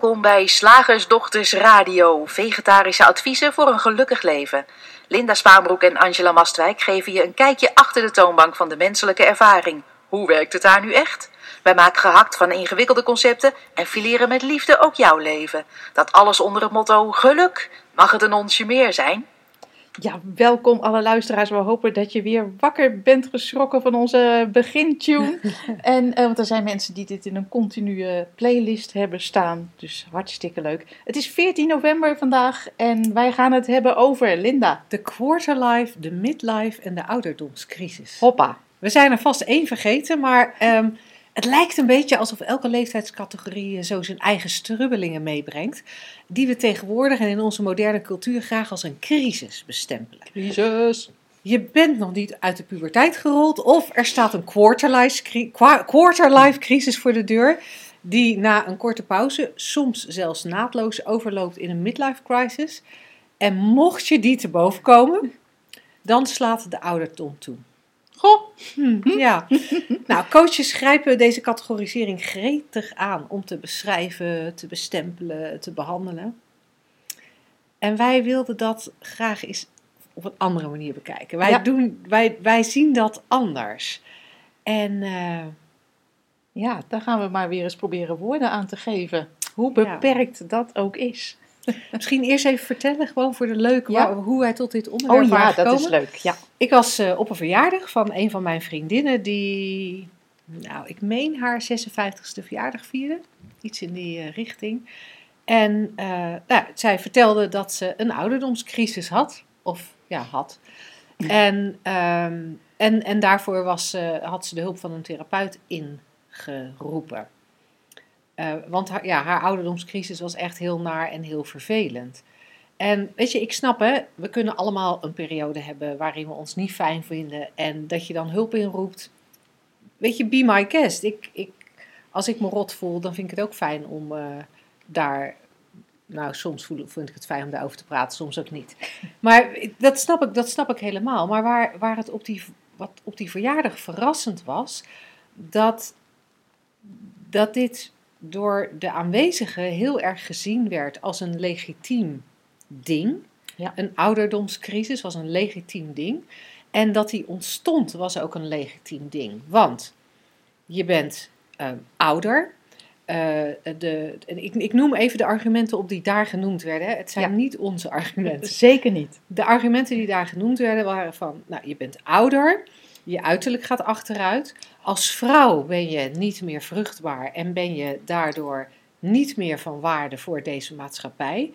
Welkom bij Slagersdochters Radio, vegetarische adviezen voor een gelukkig leven. Linda Spaanbroek en Angela Mastwijk geven je een kijkje achter de toonbank van de menselijke ervaring. Hoe werkt het daar nu echt? Wij maken gehakt van ingewikkelde concepten en fileren met liefde ook jouw leven. Dat alles onder het motto geluk. Mag het een onsje meer zijn? Ja, welkom alle luisteraars. We hopen dat je weer wakker bent geschrokken van onze begintune. en, eh, want er zijn mensen die dit in een continue playlist hebben staan. Dus hartstikke leuk. Het is 14 november vandaag en wij gaan het hebben over Linda. De quarterlife, de midlife en de ouderdomscrisis. Hoppa. We zijn er vast één vergeten, maar ehm, het lijkt een beetje alsof elke leeftijdscategorie zo zijn eigen strubbelingen meebrengt. Die we tegenwoordig en in onze moderne cultuur graag als een crisis bestempelen. Crisis. Je bent nog niet uit de puberteit gerold of er staat een quarterlife, quarterlife crisis voor de deur. Die na een korte pauze soms zelfs naadloos overloopt in een midlife crisis. En mocht je die te boven komen, dan slaat de ouderdom toe. Goh. Ja, nou, coaches grijpen deze categorisering gretig aan om te beschrijven, te bestempelen, te behandelen. En wij wilden dat graag eens op een andere manier bekijken. Wij, Ja. doen, wij, wij zien dat anders. En eh, Ja, daar gaan we maar weer eens proberen woorden aan te geven. Hoe Ja. beperkt dat ook is. misschien eerst even vertellen, gewoon voor de leuke, Ja. waar- hoe wij tot dit onderwerp Oh waren ja, dat gekomen. is leuk. Ja. Ik was eh, op een verjaardag van een van mijn vriendinnen die, nou, ik meen haar 56ste verjaardag vierde. Iets in die eh, richting. En eh, nou, zij vertelde dat ze een ouderdomscrisis had. Of ja, had. En, ehm, en, en daarvoor was, had ze de hulp van een therapeut ingeroepen. Eh, want haar, ja, haar ouderdomscrisis was echt heel naar en heel vervelend. En weet je, ik snap hè, we kunnen allemaal een periode hebben waarin we ons niet fijn vinden en dat je dan hulp inroept. Weet je, be my guest. Ik, ik, als ik me rot voel, dan vind ik het ook fijn om eh, daar. Nou, soms voel, vind ik het fijn om daarover te praten, soms ook niet. Maar dat snap ik, dat snap ik helemaal. Maar waar, waar het op die, wat op die verjaardag verrassend was, dat, dat dit door de aanwezigen heel erg gezien werd als een legitiem ding. Ja. Een ouderdomscrisis was een legitiem ding. En dat die ontstond was ook een legitiem ding. Want je bent ehm, ouder. Eh, de, ik, ik noem even de argumenten op die daar genoemd werden. hè. Het zijn Ja. niet onze argumenten. Zeker niet. De argumenten die daar genoemd werden waren van, nou, je bent ouder, je uiterlijk gaat achteruit. Als vrouw ben je niet meer vruchtbaar en ben je daardoor niet meer van waarde voor deze maatschappij.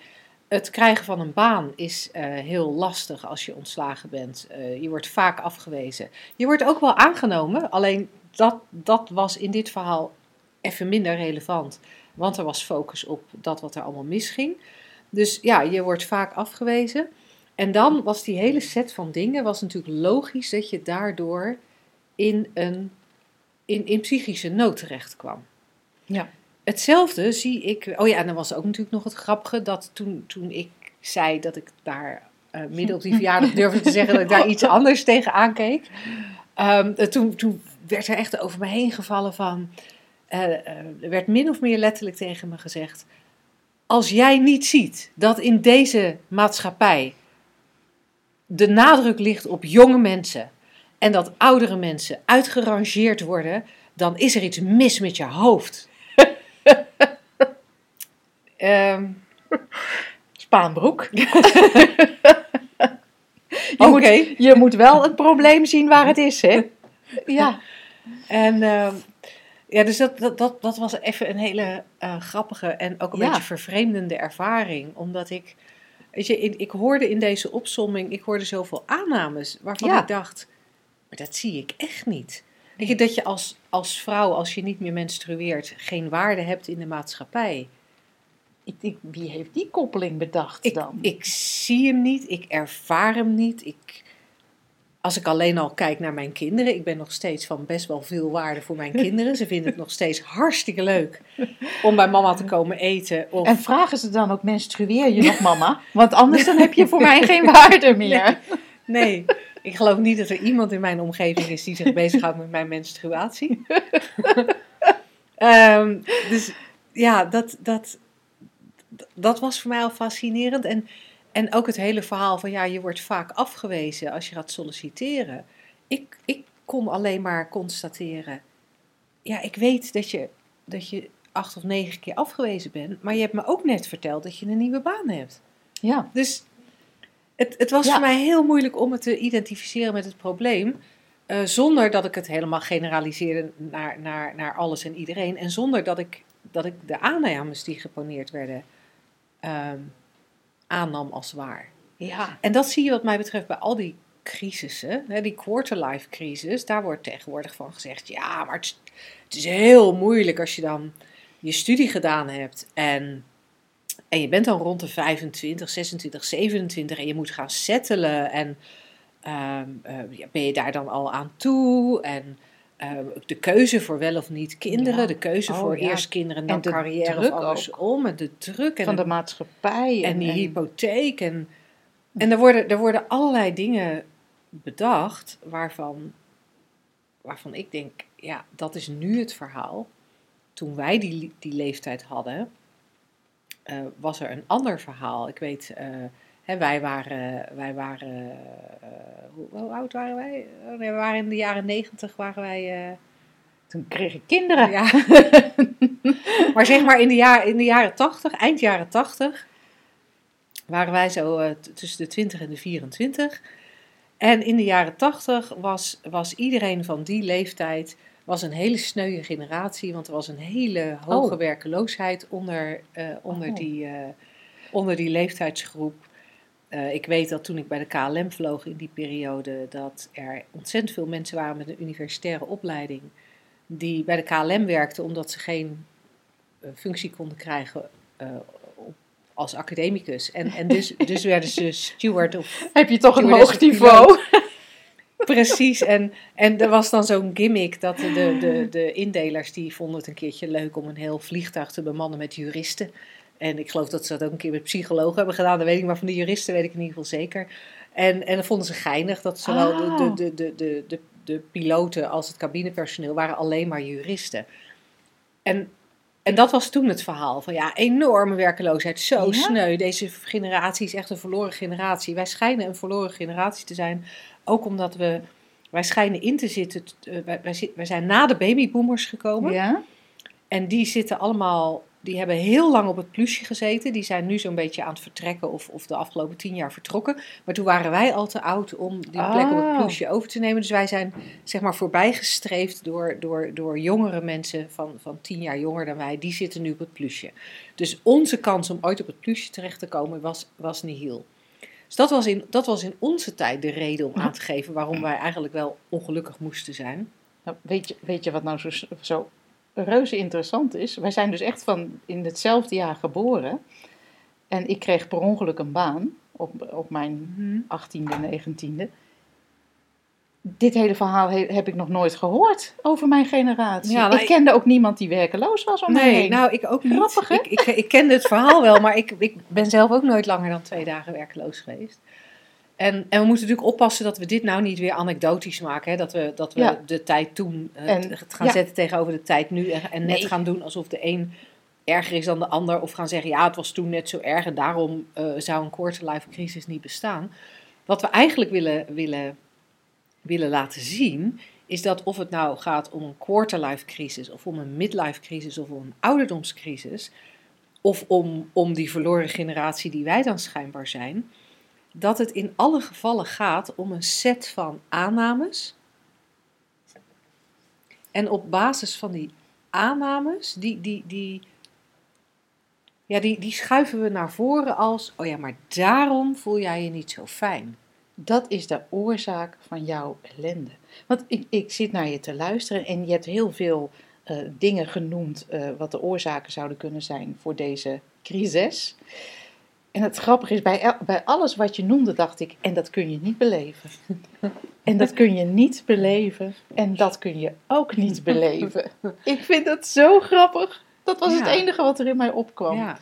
Het krijgen van een baan is eh, heel lastig als je ontslagen bent. Eh, je wordt vaak afgewezen. Je wordt ook wel aangenomen, alleen dat, dat was in dit verhaal even minder relevant. Want er was focus op dat wat er allemaal misging. Dus ja, je wordt vaak afgewezen. En dan was die hele set van dingen, was natuurlijk logisch dat je daardoor in een in, in psychische nood terecht kwam. Ja. Hetzelfde zie ik. Oh ja, en dan was ook natuurlijk nog het grappige dat toen, toen ik zei dat ik daar eh, midden op die verjaardag durfde te zeggen dat ik daar iets anders tegen aankeek. ehm, eh, toen, toen werd er echt over me heen gevallen van. eh, er werd min of meer letterlijk tegen me gezegd. Als jij niet ziet dat in deze maatschappij de nadruk ligt op jonge mensen en dat oudere mensen uitgerangeerd worden, dan is er iets mis met je hoofd. Ehm, Spaanbroek. je, Oké. moet, je moet wel het probleem zien waar het is, hè? Ja. En ehm, ja, dus dat, dat, dat, dat was even een hele eh, grappige en ook een Ja. beetje vervreemdende ervaring. Omdat ik, weet je, ik hoorde in deze opsomming, ik hoorde zoveel aannames waarvan Ja. ik dacht, maar dat zie ik echt niet. Weet je, dat je als, als vrouw, als je niet meer menstrueert, geen waarde hebt in de maatschappij. Ik, ik, wie heeft die koppeling bedacht Ik, dan? ik zie hem niet, ik ervaar hem niet. Ik, als ik alleen al kijk naar mijn kinderen, ik ben nog steeds van best wel veel waarde voor mijn kinderen. Ze vinden het nog steeds hartstikke leuk om bij mama te komen eten. Of, En vragen ze dan ook, menstrueer je nog mama? Want anders dan heb je voor mij geen waarde meer. Nee, ik geloof niet dat er iemand in mijn omgeving is die zich bezighoudt met mijn menstruatie. Ehm, dus ja, dat, dat, dat was voor mij al fascinerend. En, en ook het hele verhaal van ja, je wordt vaak afgewezen als je gaat solliciteren. Ik, ik kon alleen maar constateren, ja, ik weet dat je, dat je acht of negen keer afgewezen bent, maar je hebt me ook net verteld dat je een nieuwe baan hebt. Ja. Dus het, het was Ja. voor mij heel moeilijk om het te identificeren met het probleem. eh, zonder dat ik het helemaal generaliseerde naar, naar, naar alles en iedereen. En zonder dat ik, dat ik de aannames die geponeerd werden ehm, aannam als waar. Ja. En dat zie je wat mij betreft bij al die crisissen. Hè, die quarterlife crisis, daar wordt tegenwoordig van gezegd... ja, maar het is, het is heel moeilijk als je dan je studie gedaan hebt... en en je bent dan rond de 25, 26, 27 en je moet gaan settelen. En ehm, eh, ben je daar dan al aan toe? En de keuze voor wel of niet kinderen, Ja. de keuze Oh, voor ja. eerst kinderen en dan En de carrière druk of andersom. En de druk en, Van de maatschappij. en die hypotheek. En, en er, worden, er worden allerlei dingen bedacht waarvan, waarvan ik denk, ja, dat is nu het verhaal. Toen wij die, die leeftijd hadden, eh, was er een ander verhaal. Ik weet, eh, hè, wij waren, wij waren eh, hoe, hoe oud waren wij? Oh, nee, we waren in de jaren negentig, waren wij... eh, Toen kreeg ik kinderen. ja. maar zeg maar in de, jaar, in de jaren 80, eind jaren 80, waren wij zo eh, tussen de 20 en de 24. En in de jaren 80 was, was iedereen van die leeftijd was een hele sneuwe generatie, want er was een hele hoge Oh. werkeloosheid onder, onder, Oh. die, onder die leeftijdsgroep. Eh, ik weet dat toen ik bij de KLM vloog in die periode, dat er ontzettend veel mensen waren met een universitaire opleiding die bij de KLM werkten omdat ze geen eh, functie konden krijgen eh, als academicus. En, en dus, dus werden ze steward of Heb je toch een hoog niveau? Precies, en, en er was dan zo'n gimmick dat de, de, de, de indelers die vonden het een keertje leuk om een heel vliegtuig te bemannen met juristen. En ik geloof dat ze dat ook een keer met psychologen hebben gedaan, dat weet ik, maar van de juristen weet ik in ieder geval zeker. En, en dat vonden ze geinig, dat zowel de, Oh. de, de, de, de, de, de piloten als het cabinepersoneel waren alleen maar juristen. En, en dat was toen het verhaal van ja, enorme werkeloosheid, zo Ja. sneu. Deze generatie is echt een verloren generatie. Wij schijnen een verloren generatie te zijn, ook omdat we, wij schijnen in te zitten, eh, wij, wij, wij zijn na de babyboomers gekomen. Ja. En die zitten allemaal, die hebben heel lang op het plusje gezeten. Die zijn nu zo'n beetje aan het vertrekken of, of de afgelopen tien jaar vertrokken. Maar toen waren wij al te oud om die plek op het plusje over te nemen. Dus wij zijn zeg maar voorbijgestreefd door, door, door jongere mensen van, van tien jaar jonger dan wij. Die zitten nu op het plusje. Dus onze kans om ooit op het plusje terecht te komen was, was nihil. Dus dat was, in, dat was in onze tijd de reden om aan te geven waarom wij eigenlijk wel ongelukkig moesten zijn. Nou, weet, je, weet je wat nou zo, zo reuze interessant is? Wij zijn dus echt van in hetzelfde jaar geboren. En ik kreeg per ongeluk een baan op, op mijn 18e, 19e. Dit hele verhaal he- heb ik nog nooit gehoord over mijn generatie. Ja, nou, ik kende ook niemand die werkeloos was om mij Nee, heen. nou ik ook niet. Grappig? Ik, ik, ik kende het verhaal wel, maar ik, ik ben zelf ook nooit langer dan twee dagen werkloos geweest. En, en we moeten natuurlijk oppassen dat we dit nou niet weer anekdotisch maken. Hè? Dat we, dat we Ja. de tijd toen eh, En- het gaan ja. zetten tegenover de tijd nu. En, en net Nee. gaan doen alsof de een erger is dan de ander. Of gaan zeggen, ja het was toen net zo erg en daarom eh, zou een quarterlife crisis niet bestaan. Wat we eigenlijk willen, willen, willen laten zien, is dat of het nou gaat om een quarterlife crisis, of om een midlife crisis, of om een ouderdomscrisis, of om, om die verloren generatie die wij dan schijnbaar zijn, dat het in alle gevallen gaat om een set van aannames. En op basis van die aannames, die, die, die, ja, die, die schuiven we naar voren als, oh ja, maar daarom voel jij je niet zo fijn. Dat is de oorzaak van jouw ellende. Want ik, ik zit naar je te luisteren en je hebt heel veel eh, dingen genoemd eh, wat de oorzaken zouden kunnen zijn voor deze crisis. En het grappige is, bij, bij alles wat je noemde dacht ik, en dat kun je niet beleven. En dat kun je niet beleven. En dat kun je ook niet beleven. Ik vind dat zo grappig. Dat was het enige wat er in mij opkwam. Ja.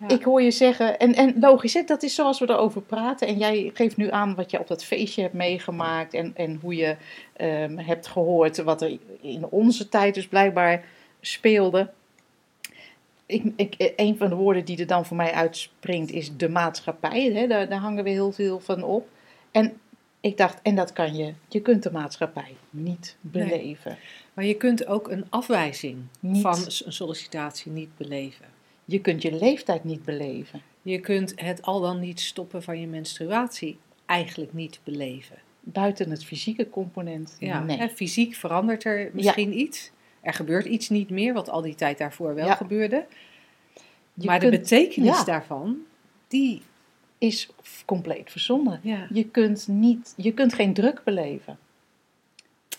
Ja. Ik hoor je zeggen, en, en logisch, hè, dat is zoals we erover praten. En jij geeft nu aan wat je op dat feestje hebt meegemaakt. En, en hoe je ehm, hebt gehoord wat er in onze tijd dus blijkbaar speelde. Ik, ik, een van de woorden die er dan voor mij uitspringt is de maatschappij. Hè? Daar, daar hangen we heel veel van op. En ik dacht, en dat kan je. Je kunt de maatschappij niet beleven. Maar je kunt ook een afwijzing Niet. van een sollicitatie niet beleven. Je kunt je leeftijd niet beleven. Je kunt het al dan niet stoppen van je menstruatie eigenlijk niet beleven. Buiten het fysieke component. Ja, nee. hè, fysiek verandert er misschien iets. Er gebeurt iets niet meer, wat al die tijd daarvoor wel Ja. gebeurde. Je maar kunt- de betekenis ja. daarvan, die... is compleet verzonnen. Ja, Je kunt, niet, je kunt geen druk beleven.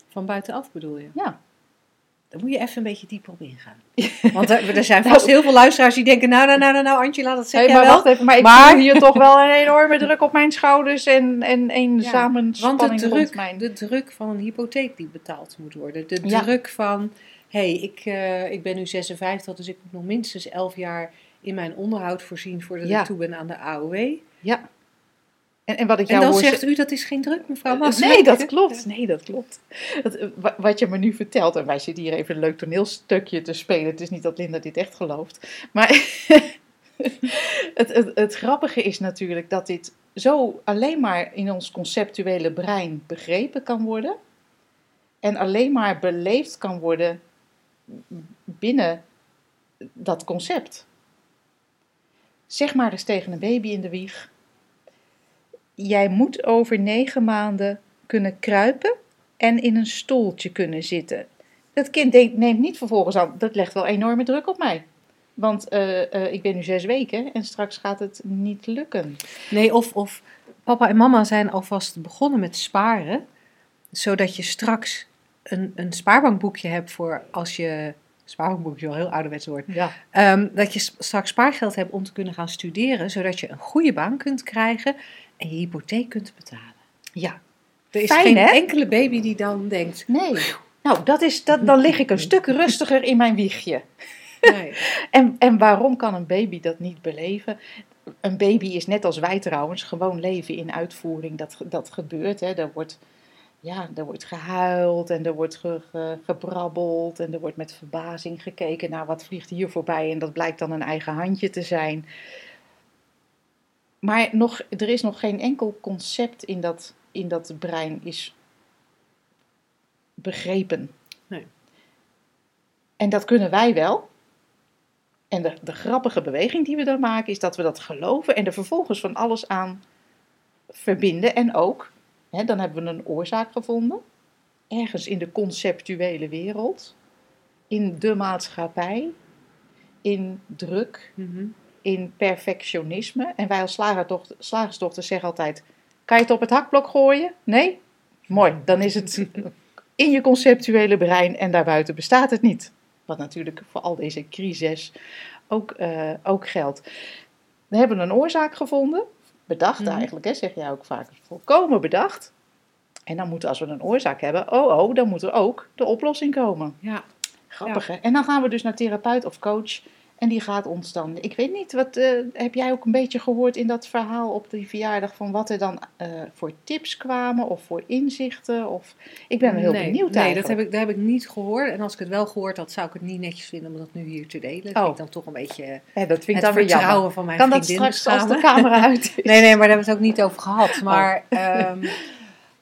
van buitenaf bedoel je. Ja. Daar moet je even een beetje dieper op ingaan. Want er, er zijn vast heel veel luisteraars die denken... Nou, nou, nou, nou, nou Angela, dat zeg Hey, maar wel. wacht even, maar ik voel hier toch wel een enorme druk op mijn schouders en, en een Ja, Want de druk, mijn... de druk van een hypotheek die betaald moet worden. De Ja. druk van, hey, ik, eh, ik ben nu 56, dus ik moet nog minstens 11 jaar in mijn onderhoud voorzien voordat Ja. ik toe ben aan de AOW. Ja. En, en wat ik En jou dan hoor zegt u, dat is geen druk, mevrouw Eh, Mas. Nee, dat klopt. Nee, dat klopt. Dat, eh, wa- wat je me nu vertelt, en wij zitten hier even een leuk toneelstukje te spelen. Het is niet dat Linda dit echt gelooft. Maar het, het, het grappige is natuurlijk dat dit zo alleen maar in ons conceptuele brein begrepen kan worden. En alleen maar beleefd kan worden binnen dat concept. Zeg maar eens tegen een baby in de wieg jij moet over negen maanden kunnen kruipen en in een stoeltje kunnen zitten. Dat kind neemt niet vervolgens aan, dat legt wel enorme druk op mij. Want eh, eh, ik ben nu zes weken en straks gaat het niet lukken. Nee, of, of papa en mama zijn alvast begonnen met sparen, zodat je straks een, een spaarbankboekje hebt voor als je, spaarbankboekje al heel ouderwets wordt, Ja. Ehm, dat je straks spaargeld hebt om te kunnen gaan studeren, zodat je een goede baan kunt krijgen en je hypotheek kunt betalen. ja. Er is Fijn, geen hè? enkele baby die dan denkt, Nee. Nou, dat is, dat, dan lig ik een stuk rustiger in mijn wiegje. nee. En, en waarom kan een baby dat niet beleven? Een baby is net als wij trouwens, gewoon leven in uitvoering. Dat, dat gebeurt. Hè. Er, wordt, ja, er wordt gehuild en er wordt ge- ge- gebrabbeld. En er wordt met verbazing gekeken naar wat vliegt hier voorbij. En dat blijkt dan een eigen handje te zijn. Maar nog, er is nog geen enkel concept in dat, in dat brein is begrepen. Nee. En dat kunnen wij wel. En de, de grappige beweging die we dan maken is dat we dat geloven en er vervolgens van alles aan verbinden. En ook, dan hebben we een oorzaak gevonden, ergens in de conceptuele wereld, in de maatschappij, in druk, Mhm. in perfectionisme. En wij als slagersdochters zeggen altijd, kan je het op het hakblok gooien? Nee? Mooi, dan is het in je conceptuele brein en daarbuiten bestaat het niet. Wat natuurlijk voor al deze crises ook, eh, ook geldt. We hebben een oorzaak gevonden, bedacht Mhm. eigenlijk, hè, zeg jij ook vaak, volkomen bedacht. En dan moet als we een oorzaak hebben, oh oh, dan moet er ook de oplossing komen. Ja, Grappig hè? En dan gaan we dus naar therapeut of coach en die gaat ons dan, ik weet niet, wat eh, heb jij ook een beetje gehoord in dat verhaal op die verjaardag van wat er dan eh, voor tips kwamen of voor inzichten? Of, ik ben wel heel nee, benieuwd Nee, eigenlijk. dat heb, ik, dat heb ik niet gehoord. En als ik het wel gehoord had, zou ik het niet netjes vinden om dat nu hier te delen. Dat Oh. vind ik dan toch een beetje Ja, dat vind ik het dan weer jammer. vertrouwen van mijn Kan dat vriendin straks als de camera uit is? Nee, nee, maar daar hebben we het ook niet over gehad. Oh. Maar ehm,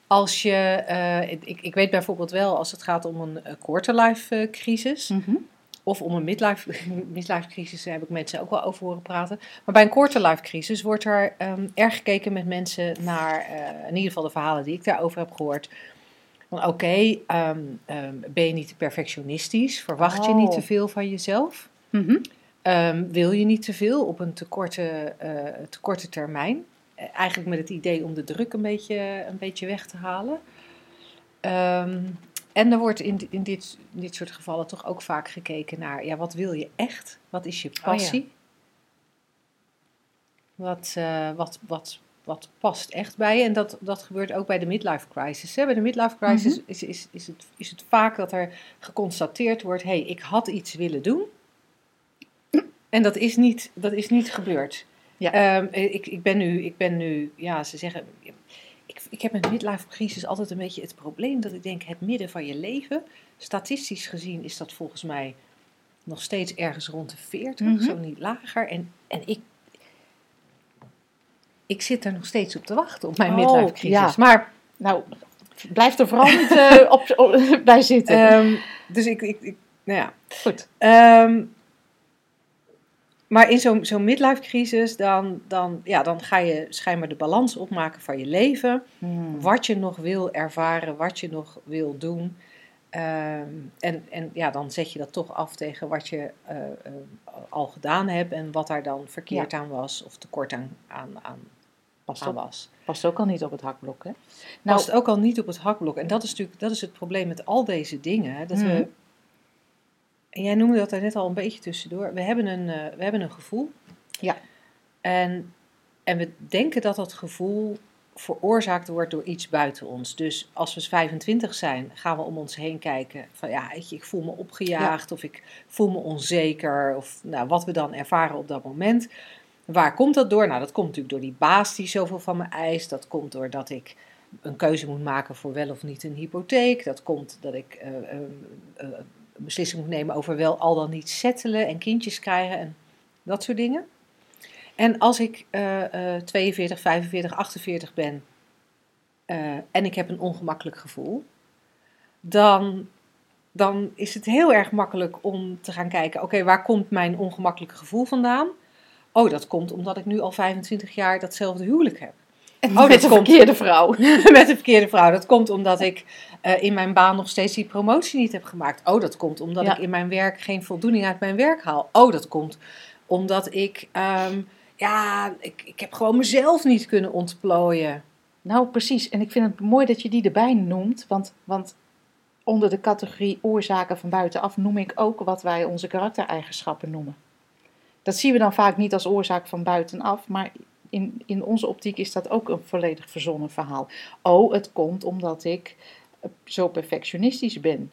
als je, eh, ik, ik weet bijvoorbeeld wel als het gaat om een quarterlife crisis Mhm. Of om een midlife, midlife crisis, daar heb ik mensen ook wel over horen praten. Maar bij een quarterlife crisis wordt er ehm, erg gekeken met mensen naar, eh, in ieder geval de verhalen die ik daarover heb gehoord. Van oké, ehm, ehm, ben je niet te perfectionistisch? Verwacht je niet Oh. te veel van jezelf? Mhm. Wil je niet te veel op een te korte, eh, te korte termijn? Eh, Eigenlijk met het idee om de druk een beetje, een beetje weg te halen. En er wordt in, in, dit, in dit soort gevallen toch ook vaak gekeken naar, ja, wat wil je echt? Wat is je ja. passie? Wat, eh, wat, wat, wat past echt bij je? En dat, dat gebeurt ook bij de midlife crisis. Hè? Bij de midlife crisis is, is, is, het, is het vaak dat er geconstateerd wordt, hé, hey, ik had iets willen doen. En dat is niet, dat is niet gebeurd. Ja. Ehm, ik, ik, ben nu, ik ben nu, ja, ze zeggen, ik, ik heb met midlife crisis altijd een beetje het probleem dat ik denk, het midden van je leven, statistisch gezien is dat volgens mij nog steeds ergens rond de 40, Mhm. zo niet lager. En, en ik, ik zit er nog steeds op te wachten, op mijn Oh, midlife crisis. ja. Maar, Nou, blijf er vooral niet eh, op, op- bij zitten. ehm, dus ik, ik, ik, nou ja. Goed. Ehm, maar in zo'n zo'n midlife crisis, dan, dan, ja, dan ga je schijnbaar de balans opmaken van je leven. Hmm. Wat je nog wil ervaren, wat je nog wil doen. Ehm, en, en ja, dan zet je dat toch af tegen wat je eh, eh, al gedaan hebt en wat daar dan verkeerd aan was of tekort aan, aan, aan, Past, aan ook, was. past ook al niet op het hakblok, hè? Nou, Past ook al niet op het hakblok. En dat is natuurlijk dat is het probleem met al deze dingen. Dat we, en jij noemde dat er net al een beetje tussendoor. We hebben een, eh, we hebben een gevoel. Ja. En, en we denken dat dat gevoel veroorzaakt wordt door iets buiten ons. Dus als we 25 zijn, gaan we om ons heen kijken. Van ja, weet je, ik voel me opgejaagd of ik voel me onzeker. Of nou, wat we dan ervaren op dat moment. Waar komt dat door? Nou, dat komt natuurlijk door die baas die zoveel van me eist. Dat komt doordat ik een keuze moet maken voor wel of niet een hypotheek. Dat komt dat ik eh, eh, beslissing moet nemen over wel al dan niet settelen en kindjes krijgen en dat soort dingen. En als ik eh, eh, 42, 45, 48 ben eh, en ik heb een ongemakkelijk gevoel, dan, dan is het heel erg makkelijk om te gaan kijken: oké, waar komt mijn ongemakkelijke gevoel vandaan? Oh, dat komt omdat ik nu al 25 jaar datzelfde huwelijk heb. Oh, met de komt- verkeerde vrouw. met de verkeerde vrouw. Dat komt omdat ik eh, in mijn baan nog steeds die promotie niet heb gemaakt. Oh, dat komt omdat Ja. ik in mijn werk geen voldoening uit mijn werk haal. Oh, dat komt omdat ik, ehm, ja, ik, ik heb gewoon mezelf niet kunnen ontplooien. Nou, precies. En ik vind het mooi dat je die erbij noemt. Want, want onder de categorie oorzaken van buitenaf noem ik ook wat wij onze karaktereigenschappen noemen. Dat zien we dan vaak niet als oorzaak van buitenaf, maar in, in onze optiek is dat ook een volledig verzonnen verhaal. Oh, het komt omdat ik eh, zo perfectionistisch ben.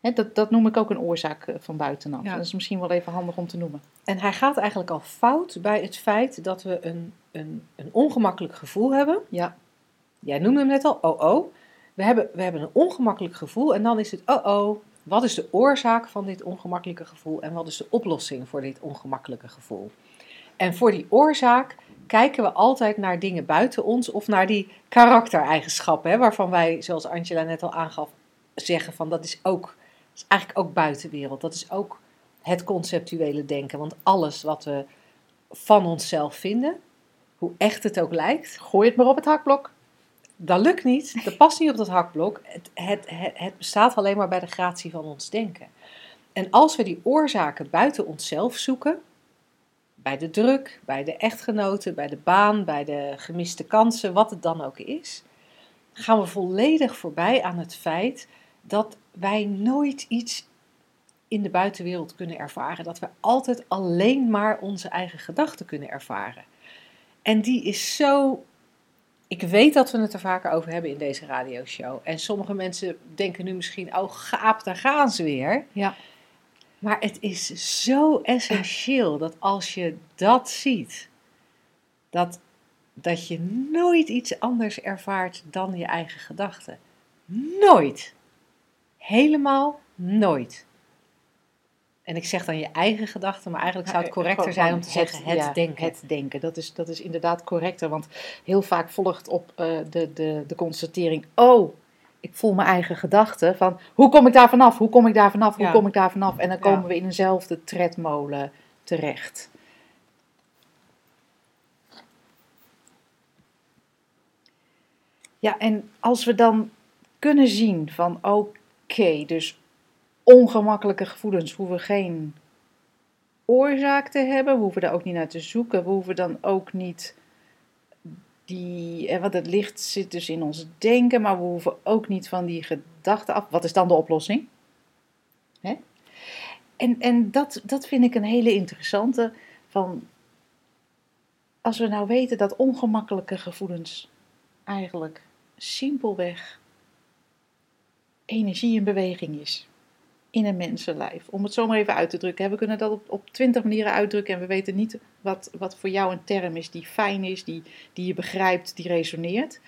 Dat, dat noem ik ook een oorzaak eh, van buitenaf. Ja. Dat is misschien wel even handig om te noemen. En hij gaat eigenlijk al fout bij het feit dat we een, een, een ongemakkelijk gevoel hebben. Ja. Jij noemde hem net al, oh oh. We hebben, we hebben een ongemakkelijk gevoel en dan is het, oh oh, wat is de oorzaak van dit ongemakkelijke gevoel en wat is de oplossing voor dit ongemakkelijke gevoel? En voor die oorzaak kijken we altijd naar dingen buiten ons of naar die karaktereigenschappen, hè, waarvan wij, zoals Angela net al aangaf, zeggen van dat is ook, is eigenlijk ook buitenwereld. Dat is ook het conceptuele denken. Want alles wat we van onszelf vinden, hoe echt het ook lijkt, Gooi het maar op het hakblok. dat lukt niet. Dat past niet op dat hakblok. Het, het, het, het bestaat alleen maar bij de gratie van ons denken. En als we die oorzaken buiten onszelf zoeken, bij de druk, bij de echtgenoten, bij de baan, bij de gemiste kansen, wat het dan ook is, gaan we volledig voorbij aan het feit dat wij nooit iets in de buitenwereld kunnen ervaren. Dat we altijd alleen maar onze eigen gedachten kunnen ervaren. En die is zo. Ik weet dat we het er vaker over hebben in deze radioshow. En sommige mensen denken nu misschien: oh, gaap, daar gaan ze weer. Ja. Maar het is zo essentieel dat als je dat ziet, dat, dat je nooit iets anders ervaart dan je eigen gedachten. Nooit. Helemaal nooit. En ik zeg dan je eigen gedachten, maar eigenlijk zou het correcter zijn om te zeggen het ja, denken. Het denken, dat is, dat is inderdaad correcter. Want heel vaak volgt op eh, de, de, de constatering: oh, ik voel mijn eigen gedachten. Van hoe kom ik daar vanaf? Hoe kom ik daar vanaf? Hoe Ja. kom ik daar vanaf? En dan Ja. komen we in eenzelfde tredmolen terecht. Ja, en als we dan kunnen zien van oké, dus ongemakkelijke gevoelens hoeven geen oorzaak te hebben. We hoeven daar ook niet naar te zoeken. We hoeven dan ook niet die, eh, want het licht zit dus in ons denken, maar we hoeven ook niet van die gedachten af. Wat is dan de oplossing? Hè? En, en dat, dat vind ik een hele interessante. Van, als we nou weten dat ongemakkelijke gevoelens eigenlijk simpelweg energie in beweging is in een mensenlijf. Om het zo maar even uit te drukken. We kunnen dat op, twintig manieren uitdrukken en we weten niet wat, wat voor jou een term is die fijn is, die, die je begrijpt, die resoneert.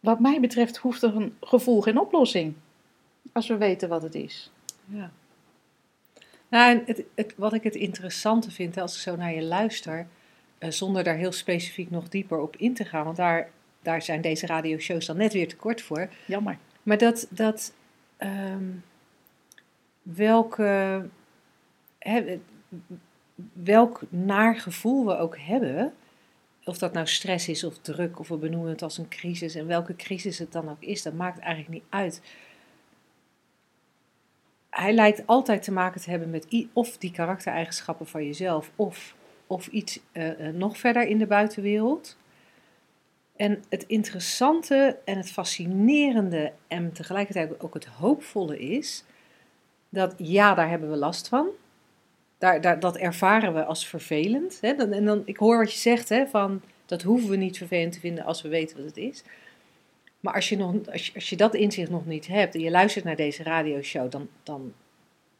Wat mij betreft hoeft er een gevoel geen oplossing. als we weten wat het is. Ja. Nou, en het, het, wat ik het interessante vind, als ik zo naar je luister, eh, zonder daar heel specifiek nog dieper op in te gaan, want daar, daar zijn deze radioshows dan net weer te kort voor. Jammer. Maar dat, dat ehm, welke, welk naar gevoel we ook hebben, of dat nou stress is of druk, of we benoemen het als een crisis, en welke crisis het dan ook is, dat maakt eigenlijk niet uit. Hij lijkt altijd te maken te hebben met of die karaktereigenschappen van jezelf, of, of iets eh, eh, nog verder in de buitenwereld. En het interessante en het fascinerende en tegelijkertijd ook het hoopvolle is dat ja, daar hebben we last van. Daar, daar, dat ervaren we als vervelend. Hè? Dan, en dan, ik hoor wat je zegt, hè, van dat hoeven we niet vervelend te vinden als we weten wat het is. Maar als je, nog, als als je dat inzicht nog niet hebt en je luistert naar deze radioshow, dan, dan,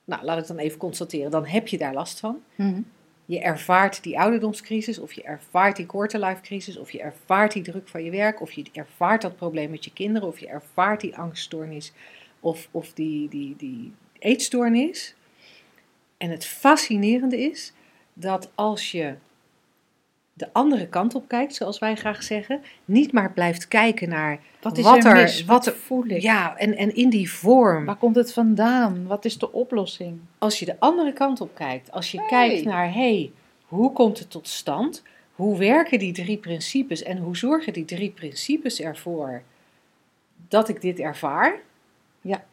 nou, laat ik dan even constateren, dan heb je daar last van. Mhm. Je ervaart die ouderdomscrisis, of je ervaart die quarterlife crisis, of je ervaart die druk van je werk, of je ervaart dat probleem met je kinderen, of je ervaart die angststoornis, of, of die, die, die eetstoornis. En het fascinerende is dat als je de andere kant op kijkt, zoals wij graag zeggen, niet maar blijft kijken naar Wat is Wat er mis? wat Wat er- voel ik? ja, en, en in die vorm. Waar komt het vandaan? Wat is de oplossing? als je de andere kant op kijkt, als je Hey. kijkt naar, hey, hoe komt het tot stand? Hoe werken die drie principes en hoe zorgen die drie principes ervoor dat ik dit ervaar? Ja.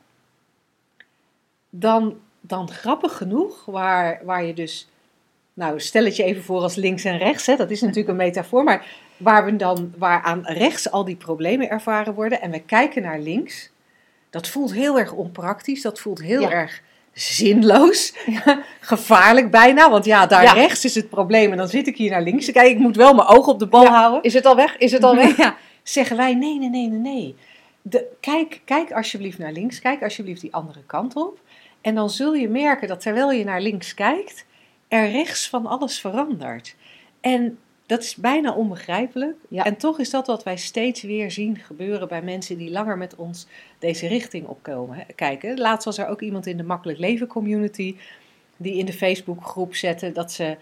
Dan, dan grappig genoeg, waar, waar je dus, nou stel het je even voor als links en rechts, hè, dat is natuurlijk een metafoor, maar waar, we dan, waar aan rechts al die problemen ervaren worden en we kijken naar links, dat voelt heel erg onpraktisch, dat voelt heel Ja. erg zinloos, gevaarlijk bijna, want ja, daar Ja. rechts is het probleem en dan zit ik hier naar links te kijken, ik moet wel mijn oog op de bal houden. Is het al weg? Is het al weg? Ja, zeggen wij nee, nee, nee, nee, nee. De, kijk, kijk alsjeblieft naar links, kijk alsjeblieft die andere kant op. En dan zul je merken dat terwijl je naar links kijkt, er rechts van alles verandert. En dat is bijna onbegrijpelijk. Ja. En toch is dat wat wij steeds weer zien gebeuren bij mensen die langer met ons deze richting opkomen. Kijken. Laatst was er ook iemand in de Makkelijk Leven community die in de Facebookgroep zette dat ze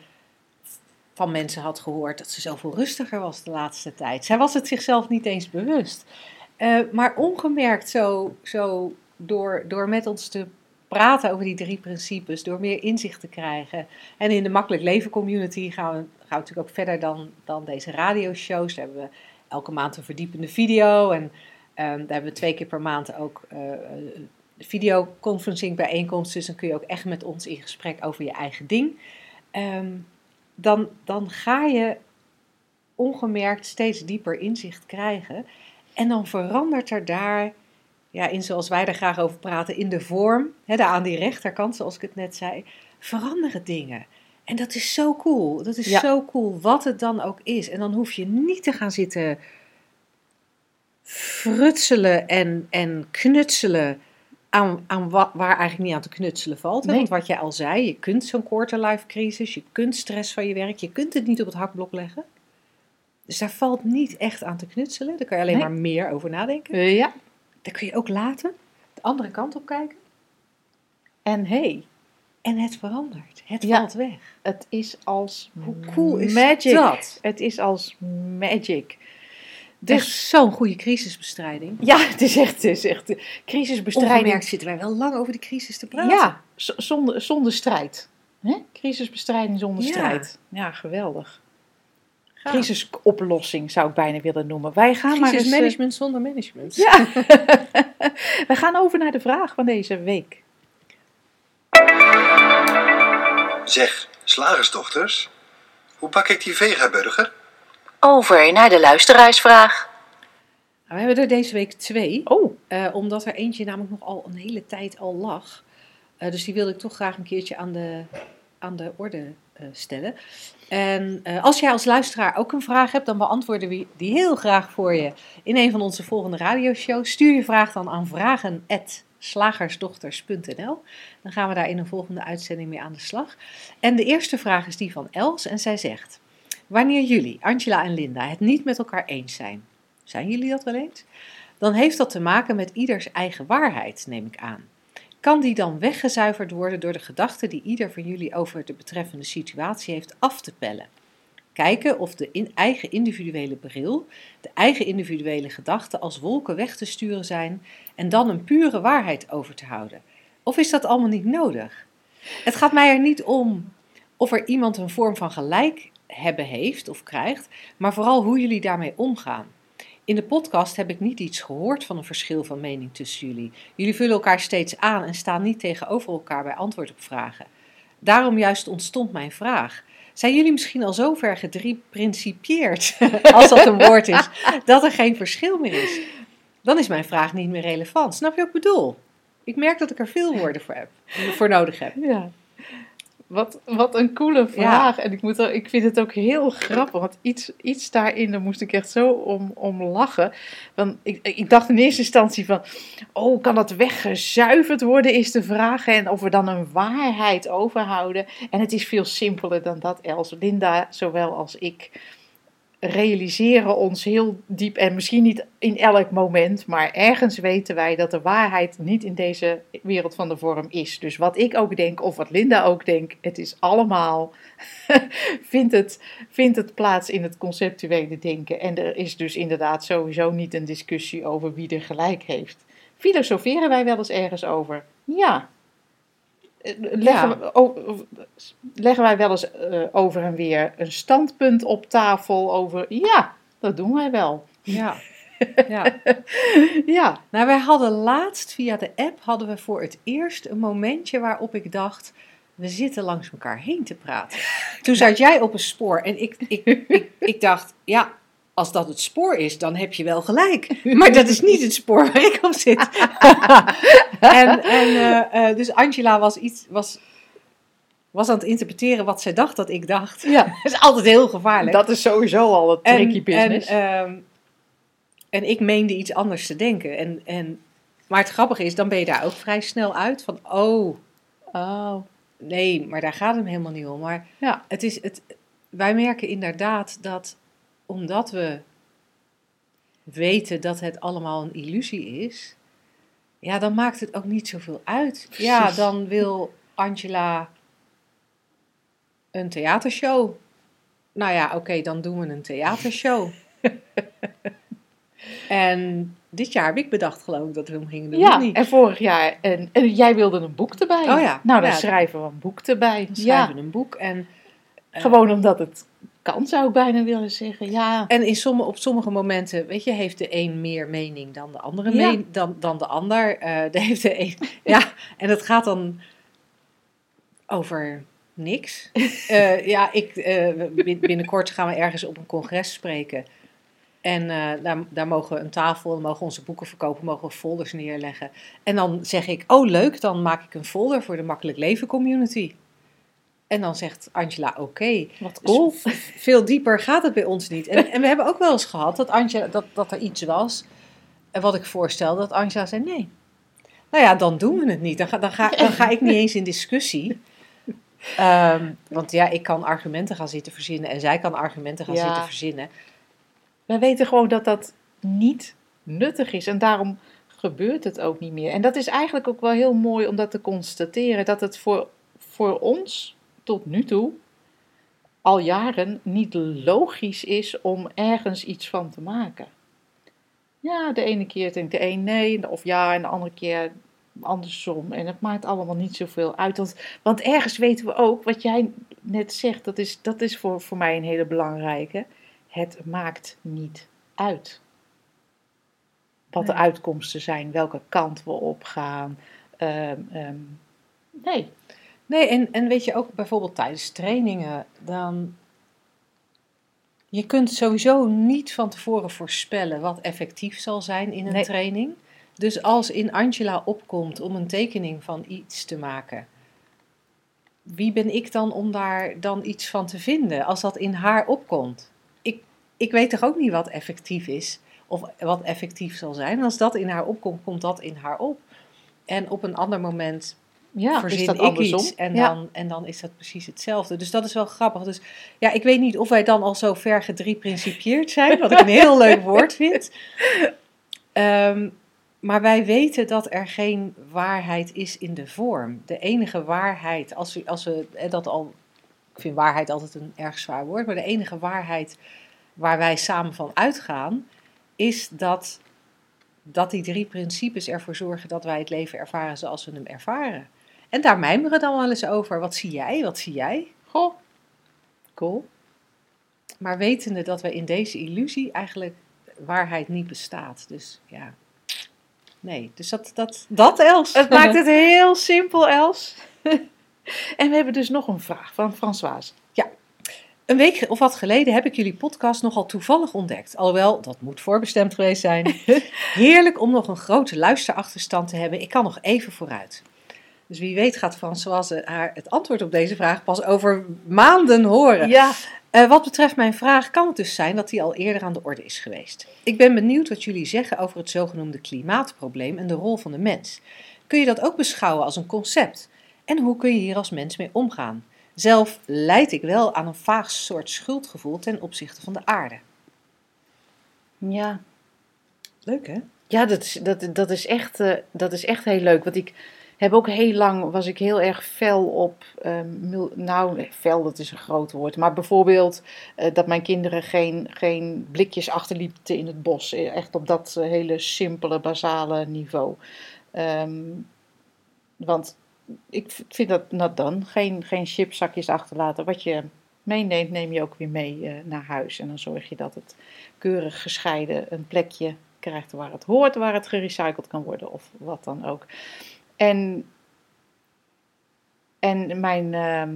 van mensen had gehoord dat ze zoveel rustiger was de laatste tijd. Zij was het zichzelf niet eens bewust. Eh, maar ongemerkt zo, zo door, door met ons te praten over die drie principes, door meer inzicht te krijgen. En in de Makkelijk Leven community gaan we, gaan natuurlijk ook verder dan, dan deze radioshows. Daar hebben we elke maand een verdiepende video. En ehm, daar hebben we twee keer per maand ook eh videoconferencing bijeenkomsten. Dus dan kun je ook echt met ons in gesprek over je eigen ding. Ehm, dan, dan ga je ongemerkt steeds dieper inzicht krijgen. En dan verandert er daar, ja, in zoals wij er graag over praten, in de vorm, hè, daar aan die rechterkant, zoals ik het net zei, veranderen dingen. En dat is zo cool. Dat is Ja. zo cool, wat het dan ook is. En dan hoef je niet te gaan zitten frutselen en, en knutselen aan, aan wa- waar eigenlijk niet aan te knutselen valt. Nee. Want wat jij al zei, je kunt zo'n quarterlife crisis, je kunt stress van je werk, je kunt het niet op het hakblok leggen. Dus daar valt niet echt aan te knutselen. Daar kan je alleen Nee. maar meer over nadenken. Eh, ja. Daar kun je ook laten, de andere kant op kijken. En hey, En het verandert. Het Ja. valt weg. het is als Hoe cool is magic. dat? Het is als magic. Dus zo'n goede crisisbestrijding. ja, het is echt, het is echt crisisbestrijding. Ongemerkt zitten wij wel lang over die crisis te praten. Ja, zonder, zonder strijd. Hè? Crisisbestrijding zonder Ja. strijd. Ja, geweldig. Crisisoplossing zou ik bijna willen noemen. Wij gaan maar eens, eh, Crisismanagement zonder management. Ja. We gaan over naar de vraag van deze week. Zeg, slagersdochters, hoe bak ik die vegaburger? Over naar de luisteraarsvraag. Nou, we hebben er deze week twee. Oh, eh, omdat er eentje namelijk nog al een hele tijd al lag. Eh, dus die wilde ik toch graag een keertje aan de, aan de orde eh, stellen. En eh, als jij als luisteraar ook een vraag hebt, dan beantwoorden we die heel graag voor je in een van onze volgende radioshows. Stuur je vraag dan aan vragen.slagersdochters.nl. Dan gaan we daar in een volgende uitzending mee aan de slag. En de eerste vraag is die van Els en zij zegt... Wanneer jullie, Angela en Linda, het niet met elkaar eens zijn, zijn jullie dat wel eens? dan heeft dat te maken met ieders eigen waarheid, neem ik aan. Kan die dan weggezuiverd worden door de gedachten die ieder van jullie over de betreffende situatie heeft af te pellen? Kijken of de in eigen individuele bril, de eigen individuele gedachten als wolken weg te sturen zijn en dan een pure waarheid over te houden. Of is dat allemaal niet nodig? Het gaat mij er niet om of er iemand een vorm van gelijk hebben heeft of krijgt, maar vooral hoe jullie daarmee omgaan. In de podcast heb ik niet iets gehoord van een verschil van mening tussen jullie. Jullie vullen elkaar steeds aan en staan niet tegenover elkaar bij antwoord op vragen. Daarom juist ontstond mijn vraag. Zijn jullie misschien al zo ver als dat een woord is, dat er geen verschil meer is? Dan is mijn vraag niet meer relevant. Snap je wat ik bedoel? Ik merk dat ik er veel woorden voor, heb, voor nodig heb. Ja. Wat, wat een coole vraag. En ik, moet er, ik vind het ook heel grappig. Want iets, iets daarin, daar moest ik echt zo om, om lachen. Want ik, ik dacht in eerste instantie van... Oh, kan dat weggezuiverd worden, is de vraag. En of we dan een waarheid overhouden. En het is veel simpeler dan dat, Els. Linda, zowel als ik realiseren ons heel diep, en misschien niet in elk moment, maar ergens weten wij dat de waarheid niet in deze wereld van de vorm is. Dus wat ik ook denk, of wat Linda ook denkt, het is allemaal, vindt, het, vindt het plaats in het conceptuele denken. En er is dus inderdaad sowieso niet een discussie over wie er gelijk heeft. Filosoferen wij wel eens ergens over? Ja, Leggen, Ja. we, o- leggen wij wel eens eh, over en weer een standpunt op tafel over. Ja, dat doen wij wel. Ja. ja. Ja, Nou, wij hadden laatst via de app hadden we voor het eerst een momentje waarop ik dacht, we zitten langs elkaar heen te praten. Toen zat jij op een spoor en ik, ik, ik, ik dacht, ja, als dat het spoor is, dan heb je wel gelijk. Maar dat is niet het spoor waar ik op zit. en en eh, eh, dus Angela was, iets, was, was aan het interpreteren wat zij dacht dat ik dacht. ja. Dat is altijd heel gevaarlijk. dat is sowieso al een tricky business. En, ehm, en ik meende iets anders te denken. En, en, maar het grappige is, dan ben je daar ook vrij snel uit van, oh, oh, nee, maar daar gaat het helemaal niet om. Maar ja. het is, het, wij merken inderdaad dat omdat we weten dat het allemaal een illusie is, ja, dan maakt het ook niet zoveel uit. Ja, dan wil Angela een theatershow. Nou ja, oké, dan doen we een theatershow. en dit jaar heb ik bedacht, geloof ik, dat we hem gingen doen. Ja, niet? en vorig jaar. En, en jij wilde een boek erbij. Oh ja, Nou, dan ja. schrijven we een boek erbij. Dan Ja, schrijven we een boek en gewoon omdat het kan, zou ik bijna willen zeggen. Ja, En in sommige, op sommige momenten, weet je, heeft de een meer mening dan de andere, Ja. men- dan, dan de ander. Eh, de heeft de een, ja, en het gaat dan over niks. Eh, ja, ik, eh, bin- binnenkort gaan we ergens op een congres spreken. En daar, daar mogen we een tafel, mogen we onze boeken verkopen, mogen we folders neerleggen. En dan zeg ik, oh leuk, dan maak ik een folder voor de Makkelijk Leven community. En dan zegt Angela, oké. wat Dus cool. v- veel dieper gaat het bij ons niet. En, en we hebben ook wel eens gehad dat, Angela, dat, dat er iets was. En wat ik voorstel, dat Angela zei nee. Nou ja, dan doen we het niet. Dan ga, dan ga, dan ga ik niet eens in discussie. Ehm, want ja, ik kan argumenten gaan zitten verzinnen. En zij kan argumenten gaan Ja. zitten verzinnen. We weten gewoon dat dat niet nuttig is. En daarom gebeurt het ook niet meer. En dat is eigenlijk ook wel heel mooi om dat te constateren. Dat het voor, voor ons tot nu toe al jaren niet logisch is om ergens iets van te maken. Ja, de ene keer denkt de een nee, of ja, en de andere keer andersom. En het maakt allemaal niet zoveel uit. Want, want ergens weten we ook, wat jij net zegt, dat is, dat is voor, voor mij een hele belangrijke. Het maakt niet uit. Wat de uitkomsten zijn, welke kant we op gaan. Ehm, ehm, nee. Nee, en, en weet je ook bijvoorbeeld tijdens trainingen, dan. Je kunt sowieso niet van tevoren voorspellen wat effectief zal zijn in een Nee. training. Dus als in Angela opkomt om een tekening van iets te maken, wie ben ik dan om daar dan iets van te vinden als dat in haar opkomt? Ik, ik weet toch ook niet wat effectief is of wat effectief zal zijn. En als dat in haar opkomt, komt dat in haar op. En op een ander moment Ja, verzin is dat ik andersom? iets en, Ja. dan, en dan is dat precies hetzelfde. Dus dat is wel grappig. Dus ja, ik weet niet of wij dan al zo ver gedriprincipieerd zijn, wat ik een heel leuk woord vind. Ehm, maar wij weten dat er geen waarheid is in de vorm. De enige waarheid, als we, als we dat al. Ik vind waarheid altijd een erg zwaar woord, maar de enige waarheid waar wij samen van uitgaan, is dat, dat die drie principes ervoor zorgen dat wij het leven ervaren zoals we hem ervaren. En daar mijmeren dan wel eens over. Wat zie jij? Wat zie jij? Goh, cool. Maar wetende dat we in deze illusie eigenlijk waarheid niet bestaat. Dus ja, nee. Dus dat, dat, dat Els. Het maakt het heel simpel, Els. en we hebben dus nog een vraag van Françoise. Een week of wat geleden heb ik jullie podcast nogal toevallig ontdekt. Alhoewel, dat moet voorbestemd geweest zijn. Heerlijk om nog een grote luisterachterstand te hebben. Ik kan nog even vooruit. Dus wie weet gaat Françoise haar het antwoord op deze vraag pas over maanden horen. Ja, Eh, wat betreft mijn vraag kan het dus zijn dat die al eerder aan de orde is geweest. Ik ben benieuwd wat jullie zeggen over het zogenoemde klimaatprobleem en de rol van de mens. Kun je dat ook beschouwen als een concept? En hoe kun je hier als mens mee omgaan? Zelf leid ik wel aan een vaag soort schuldgevoel ten opzichte van de aarde. ja. Leuk hè? Ja, dat is, dat, dat, is echt, eh, dat is echt heel leuk. Want ik heb ook heel lang, was ik heel erg fel op, ehm, nou, fel dat is een groot woord. Maar bijvoorbeeld eh, dat mijn kinderen geen, geen blikjes achterlieten in het bos. Eh, Echt op dat eh, hele simpele, basale niveau. Ehm, want ik vind dat nat dan. Geen, geen chipzakjes achterlaten. Wat je meeneemt, neem je ook weer mee naar huis. En dan zorg je dat het keurig gescheiden een plekje krijgt waar het hoort, waar het gerecycled kan worden of wat dan ook. En, en mijn, ehm,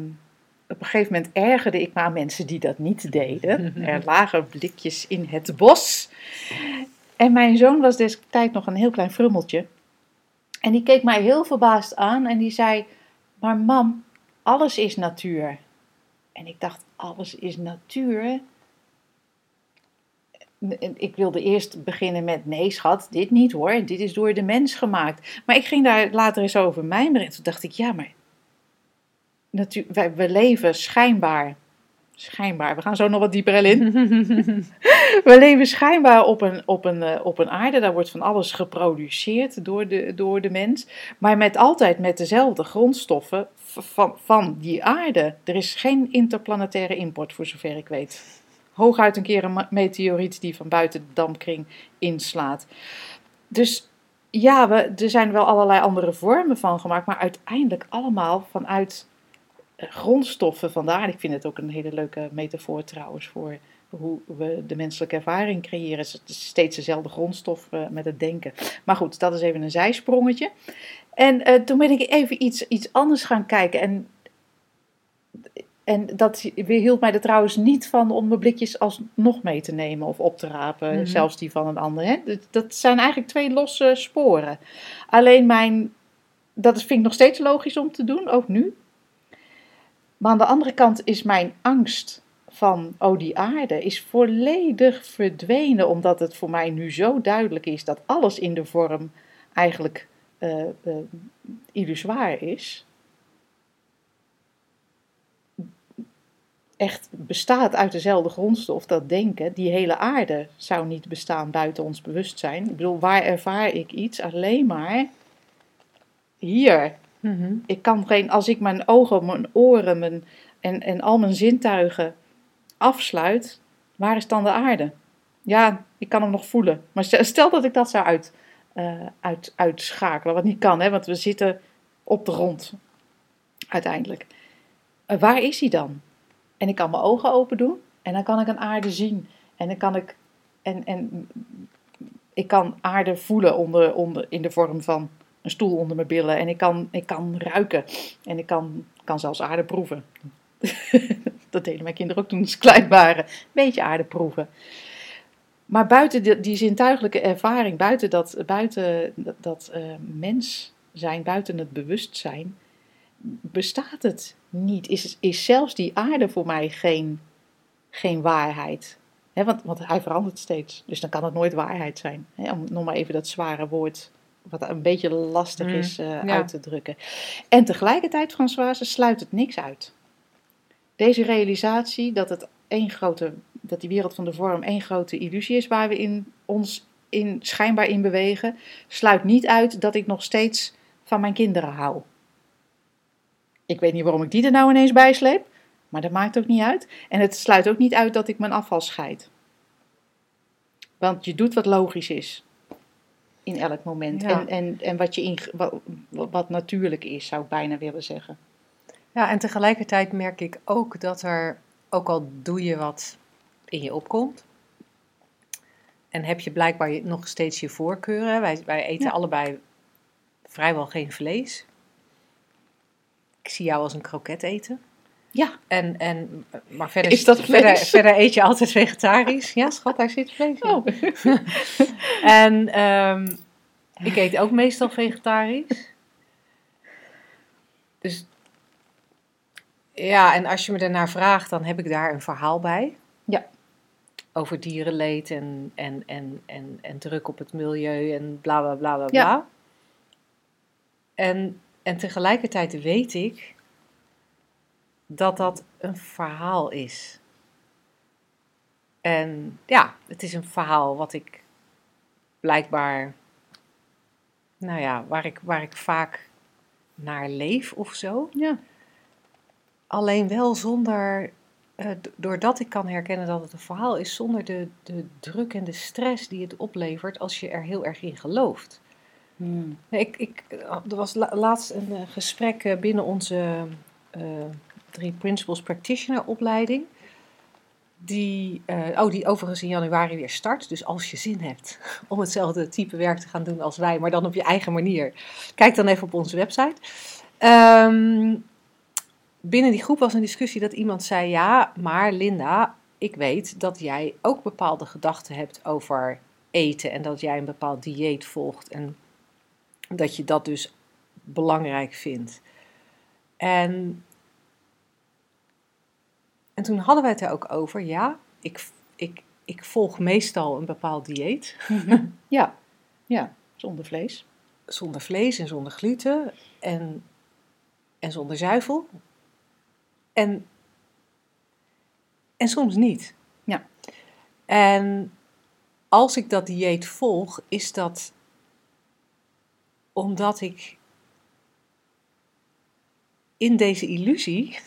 op een gegeven moment ergerde ik me aan mensen die dat niet deden. Er lagen blikjes in het bos. En mijn zoon was destijds nog een heel klein frummeltje. En die keek mij heel verbaasd aan en die zei: Maar mam, alles is natuur. En ik dacht: Alles is natuur. Ik wilde eerst beginnen met: Nee, schat, dit niet hoor. Dit is door de mens gemaakt. Maar ik ging daar later eens over mijmeren. En toen dacht ik: Ja, maar. Wij, we leven schijnbaar. Schijnbaar, we gaan zo nog wat dieper in. We leven schijnbaar op een, op, een, eh, op een aarde, daar wordt van alles geproduceerd door de, door de mens, maar met altijd met dezelfde grondstoffen van, van die aarde. Er is geen interplanetaire import, voor zover ik weet. Hooguit een keer een meteoriet die van buiten de dampkring inslaat. Dus ja, we, er zijn wel allerlei andere vormen van gemaakt, maar uiteindelijk allemaal vanuit eh, grondstoffen van de aarde. Ik vind het ook een hele leuke metafoor trouwens voor hoe we de menselijke ervaring creëren. Het is steeds dezelfde grondstof eh, met het denken. Maar goed, dat is even een zijsprongetje. En eh, toen ben ik even iets, iets anders gaan kijken. En, en dat hield mij er trouwens niet van om mijn blikjes alsnog mee te nemen of op te rapen. Mhm. Zelfs die van een ander. Hè? Dat, zijn eigenlijk twee losse sporen. Alleen mijn, dat vind ik nog steeds logisch om te doen, ook nu. Maar aan de andere kant is mijn angst van, oh die aarde, is volledig verdwenen. Omdat het voor mij nu zo duidelijk is dat alles in de vorm eigenlijk illusoir is. Echt bestaat uit dezelfde grondstof, dat denken. Die hele aarde zou niet bestaan buiten ons bewustzijn. Ik bedoel, waar ervaar ik iets? Alleen maar hier. Mhm. Ik kan geen, als ik mijn ogen, mijn oren mijn, en, en al mijn zintuigen afsluit, waar is dan de aarde? Ja, ik kan hem nog voelen. Maar stel, dat ik dat zou uit, eh, uit, uitschakelen, wat niet kan, hè, want we zitten op de grond uiteindelijk. Eh, waar is hij dan? En ik kan mijn ogen open doen en dan kan ik een aarde zien. En dan kan ik, en, en ik kan aarde voelen onder, onder, in de vorm van een stoel onder mijn billen. En ik kan, ik kan ruiken. En ik kan, kan zelfs aarde proeven. dat deden mijn kinderen ook toen ze klein waren. Beetje aarde proeven. Maar buiten die, zintuigelijke ervaring, buiten dat, buiten dat, dat eh, mens zijn, buiten het bewustzijn, bestaat het niet. Is, is zelfs die aarde voor mij geen, geen waarheid. Hè, want, want hij verandert steeds. Dus dan kan het nooit waarheid zijn. Om nog maar even dat zware woord, wat een beetje lastig Mm, is eh, ja. uit te drukken. En tegelijkertijd, Françoise, sluit het niks uit. Deze realisatie dat, het één grote, dat die wereld van de vorm één grote illusie is waar we in ons in, schijnbaar in bewegen, sluit niet uit dat ik nog steeds van mijn kinderen hou. Ik weet niet waarom ik die er nou ineens bij sleep, maar dat maakt ook niet uit. En het sluit ook niet uit dat ik mijn afval scheid. Want je doet wat logisch is. In elk moment. Ja. En, en, en wat, je in, wat, wat natuurlijk is, zou ik bijna willen zeggen. Ja, en tegelijkertijd merk ik ook dat er, ook al doe je wat in je opkomt, en heb je blijkbaar nog steeds je voorkeuren. Wij, wij eten Ja. allebei vrijwel geen vlees. Ik zie jou als een kroket eten. Ja, En, en, maar verder, Is dat verder, verder eet je altijd vegetarisch. Ja, schat, daar zit vlees in. oh. En ehm, ik eet ook meestal vegetarisch. Dus ja, en als je me daarnaar vraagt, dan heb ik daar een verhaal bij. Ja. Over dierenleed en, en, en, en, en druk op het milieu en bla bla bla bla. Ja. bla. En, en tegelijkertijd weet ik dat dat een verhaal is. En ja, het is een verhaal wat ik blijkbaar, nou ja, waar ik, waar ik vaak naar leef of zo. ja. Alleen wel zonder, eh, doordat ik kan herkennen dat het een verhaal is, zonder de, de druk en de stress die het oplevert als je er heel erg in gelooft. Hmm. Ik, ik, er was la- laatst een eh, gesprek eh, binnen onze eh, drie Principles Practitioner opleiding. Die, oh, die overigens in januari weer start. Dus als je zin hebt om hetzelfde type werk te gaan doen als wij, maar dan op je eigen manier, kijk dan even op onze website. Ehm, binnen die groep was een discussie dat iemand zei: Ja, maar Linda, ik weet dat jij ook bepaalde gedachten hebt over eten en dat jij een bepaald dieet volgt en dat je dat dus belangrijk vindt. En, en toen hadden wij het er ook over, ja, ik, ik, ik volg meestal een bepaald dieet, ja. ja, zonder vlees. zonder vlees en zonder gluten en, en zonder zuivel. En, en soms niet. Ja. En als ik dat dieet volg, is dat omdat ik in deze illusie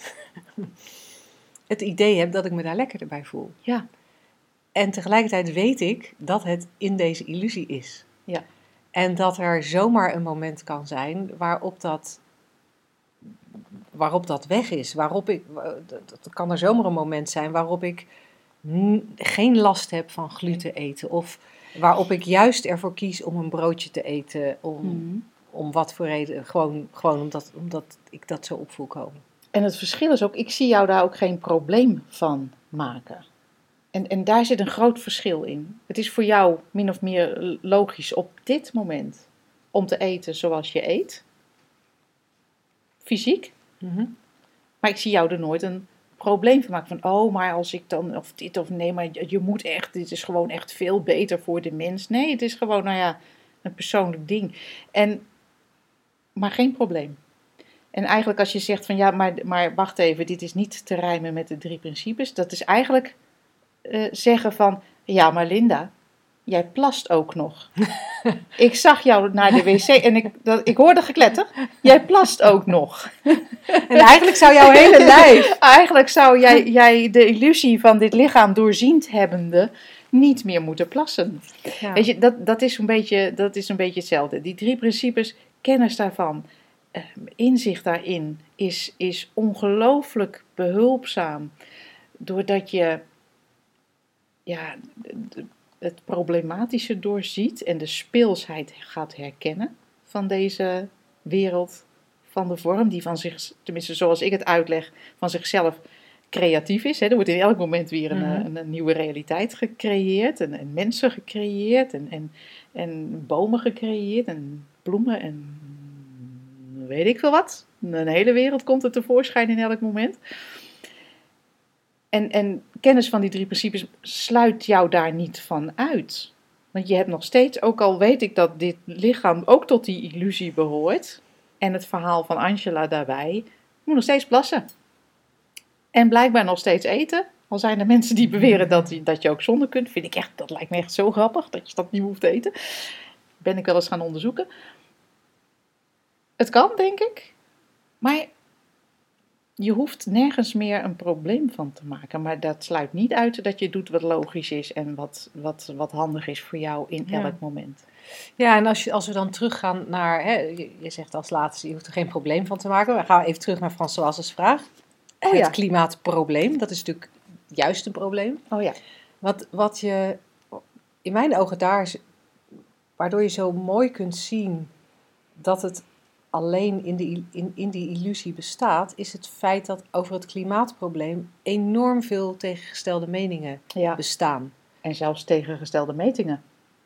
het idee heb dat ik me daar lekkerder bij voel. Ja. En tegelijkertijd weet ik dat het in deze illusie is. Ja. En dat er zomaar een moment kan zijn waarop dat, waarop dat weg is. Waarop ik, dat kan er zomaar een moment zijn waarop ik geen last heb van gluten eten. Of waarop ik juist ervoor kies om een broodje te eten. Om, Mhm. om wat voor reden. Gewoon, gewoon omdat, omdat ik dat zo opvoel komen. En het verschil is ook, ik zie jou daar ook geen probleem van maken. En, en daar zit een groot verschil in. Het is voor jou min of meer logisch op dit moment om te eten zoals je eet. Fysiek. Mhm. Maar ik zie jou er nooit een probleem van maken. Van, oh, maar als ik dan, of dit of nee, maar je moet echt, dit is gewoon echt veel beter voor de mens. Nee, het is gewoon, nou ja, een persoonlijk ding. En, maar geen probleem. En eigenlijk als je zegt van, ja, maar, maar wacht even, dit is niet te rijmen met de drie principes. Dat is eigenlijk eh, zeggen van, ja, maar Linda, jij plast ook nog. ik zag jou naar de wc en ik, dat, ik hoorde gekletter. Jij plast ook nog. En eigenlijk zou jouw hele lijf. Eigenlijk zou jij, jij de illusie van dit lichaam doorziend hebbende niet meer moeten plassen. Ja. Weet je, dat, dat, is een beetje, dat is een beetje hetzelfde. Die drie principes, kennis daarvan, eh, inzicht daarin is, is ongelooflijk behulpzaam. Doordat je ja, het problematische doorziet en de speelsheid gaat herkennen van deze wereld van de vorm, die van zich, tenminste zoals ik het uitleg, van zichzelf creatief is. Hè. Er wordt in elk moment weer een, Mhm. eh, een, een nieuwe realiteit gecreëerd, en, en mensen gecreëerd, en, en, en bomen gecreëerd, en bloemen, en weet ik veel wat. Een hele wereld komt er tevoorschijn in elk moment. En, en kennis van die drie principes sluit jou daar niet van uit. Want je hebt nog steeds, ook al weet ik dat dit lichaam ook tot die illusie behoort, en het verhaal van Angela daarbij, moet nog steeds plassen. En blijkbaar nog steeds eten, Al zijn er mensen die beweren dat, je- dat je ook zonder kunt. Vind ik echt, dat lijkt me echt zo grappig dat je dat niet hoeft te eten. Ben ik wel eens gaan onderzoeken. Het kan, denk ik. Maar je hoeft nergens meer een probleem van te maken. Maar dat sluit niet uit dat je doet wat logisch is en wat, wat, wat handig is voor jou in Ja. elk moment. Ja, en als, je, als we dan teruggaan naar, hè, je, je zegt als laatste, je hoeft er geen probleem van te maken. We gaan even terug naar François' vraag. Oh het klimaatprobleem, dat is natuurlijk juist een probleem. Oh ja. Wat, wat je in mijn ogen daar, is- waardoor je zo mooi kunt zien dat het alleen in, de, il- in, in die illusie bestaat, is het feit dat over het klimaatprobleem enorm veel tegengestelde meningen ja. bestaan. En zelfs tegengestelde metingen.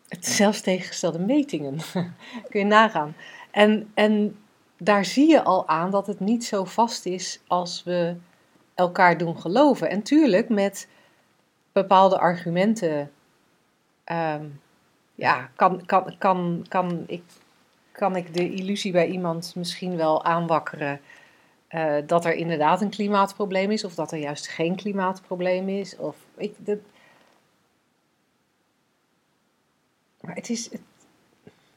Het- Zelfs tegengestelde metingen. Kun je nagaan. En, en daar zie je al aan dat het niet zo vast is als we elkaar doen geloven. En tuurlijk met bepaalde argumenten ehm, ja, kan, kan, kan, kan, ik, kan ik de illusie bij iemand misschien wel aanwakkeren eh, dat er inderdaad een klimaatprobleem is, of dat er juist geen klimaatprobleem is. Of, ik, dat, maar het is,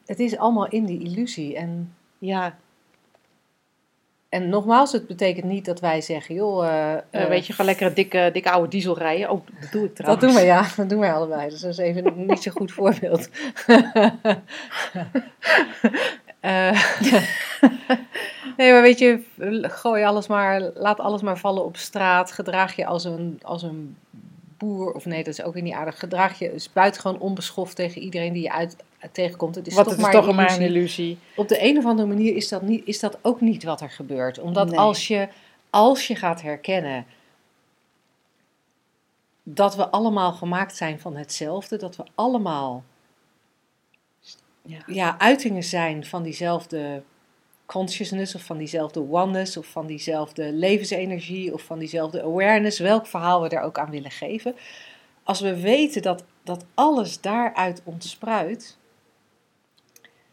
het, is allemaal in die illusie. En, Ja, en nogmaals, het betekent niet dat wij zeggen, joh... eh, eh, eh, weet je, ga lekker een dikke, dikke oude diesel rijden. Oh, dat doe ik Dat trouwens. doen wij, ja. Dat doen wij allebei. Dus dat is even een niet zo goed voorbeeld. Nee, maar weet je, gooi alles maar, laat alles maar vallen op straat. Gedraag je als een, als een boer, of nee, dat is ook weer niet aardig. Gedraag je dus buitengewoon onbeschoft tegen iedereen die je uit, tegenkomt. Het is Wat toch het is maar toch een maar een illusie. Op de een of andere manier is dat, niet, is dat ook niet wat er gebeurt. Omdat Nee. als, je, als je gaat herkennen dat we allemaal gemaakt zijn van hetzelfde, dat we allemaal Ja. ja, uitingen zijn van diezelfde consciousness of van diezelfde oneness of van diezelfde levensenergie of van diezelfde awareness, welk verhaal we daar ook aan willen geven. Als we weten dat, dat alles daaruit ontspruit,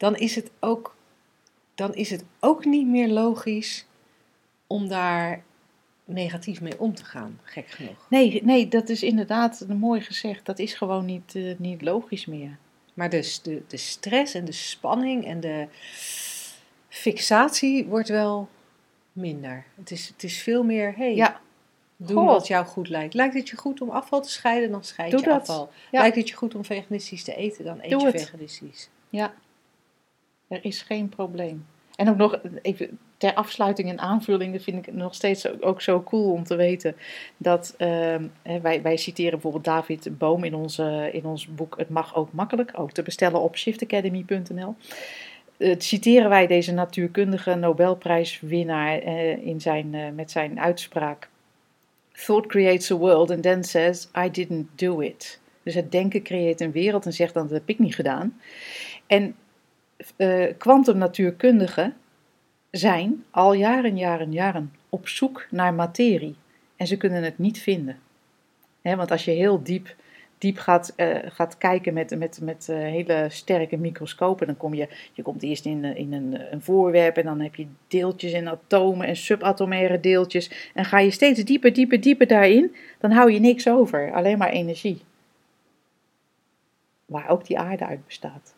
dan is het ook, dan is het ook niet meer logisch om daar negatief mee om te gaan, gek genoeg. Nee, nee, dat is inderdaad mooi gezegd. Dat is gewoon niet, eh, niet logisch meer. Maar dus de, de stress en de spanning en de fixatie wordt wel minder. Het is, het is veel meer, hey, Ja, doe wat jou goed lijkt. Lijkt het je goed om afval te scheiden, dan scheid Doe je dat. afval. Ja. Lijkt het je goed om veganistisch te eten, dan eet Doe je het. veganistisch. ja. Er is geen probleem. En ook nog even ter afsluiting en aanvulling, dat vind ik nog steeds ook, zo cool om te weten. Dat ehm, wij, wij citeren bijvoorbeeld David Boom in, onze, in ons boek Het mag ook makkelijk, ook te bestellen op shiftacademy.nl. Eh, citeren wij deze natuurkundige Nobelprijswinnaar eh, in zijn, eh, met zijn uitspraak. Thought creates a world and then says, I didn't do it. Dus het denken creëert een wereld en zegt dan, dat heb ik niet gedaan. En kwantumnatuurkundigen zijn al jaren, jaren, jaren op zoek naar materie. En ze kunnen het niet vinden. Want als je heel diep, diep gaat, eh, gaat kijken met, met, met eh, hele sterke microscopen, dan kom je, je komt eerst in, eh, in een, een voorwerp en dan heb je deeltjes en atomen en subatomaire deeltjes. En ga je steeds dieper, dieper, dieper daarin, dan hou je niks over, alleen maar energie. Waar ook die aarde uit bestaat.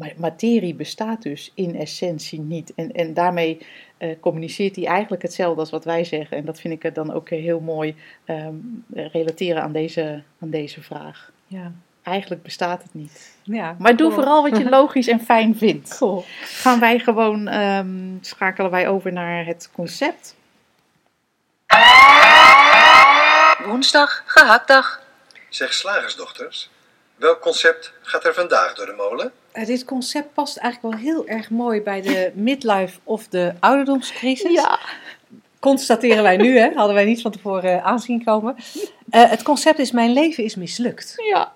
Maar materie bestaat dus in essentie niet. En, en daarmee eh, communiceert hij eigenlijk hetzelfde als wat wij zeggen. En dat vind ik er dan ook heel mooi ehm, relateren aan deze, aan deze vraag. Ja. Eigenlijk bestaat het niet. ja Maar doe cool. vooral wat je logisch en fijn vindt. Cool. Gaan wij gewoon, ehm, schakelen wij over naar het concept. Woensdag, gehaktdag. Zeg slagersdochters, welk concept gaat er vandaag door de molen? Eh, dit concept past eigenlijk wel heel erg mooi bij de midlife of de ouderdomscrisis. Constateren wij nu, hè? hadden wij niet van tevoren eh, aanzien komen. Eh, het concept is: mijn leven is mislukt. ja.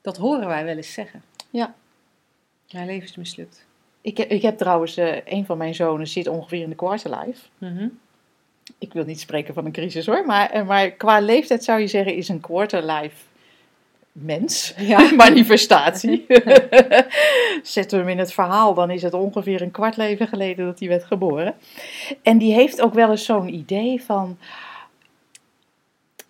Dat horen wij wel eens zeggen. Ja. Mijn leven is mislukt. Ik, heb, ik heb trouwens, een van mijn zonen zit ongeveer in de quarterlife. Mhm. ik wil niet spreken van een crisis hoor, maar, maar qua leeftijd zou je zeggen is een quarterlife mens, Ja. manifestatie. Zetten we hem in het verhaal, dan is het ongeveer een kwart leven geleden dat hij werd geboren. En die heeft ook wel eens zo'n idee van,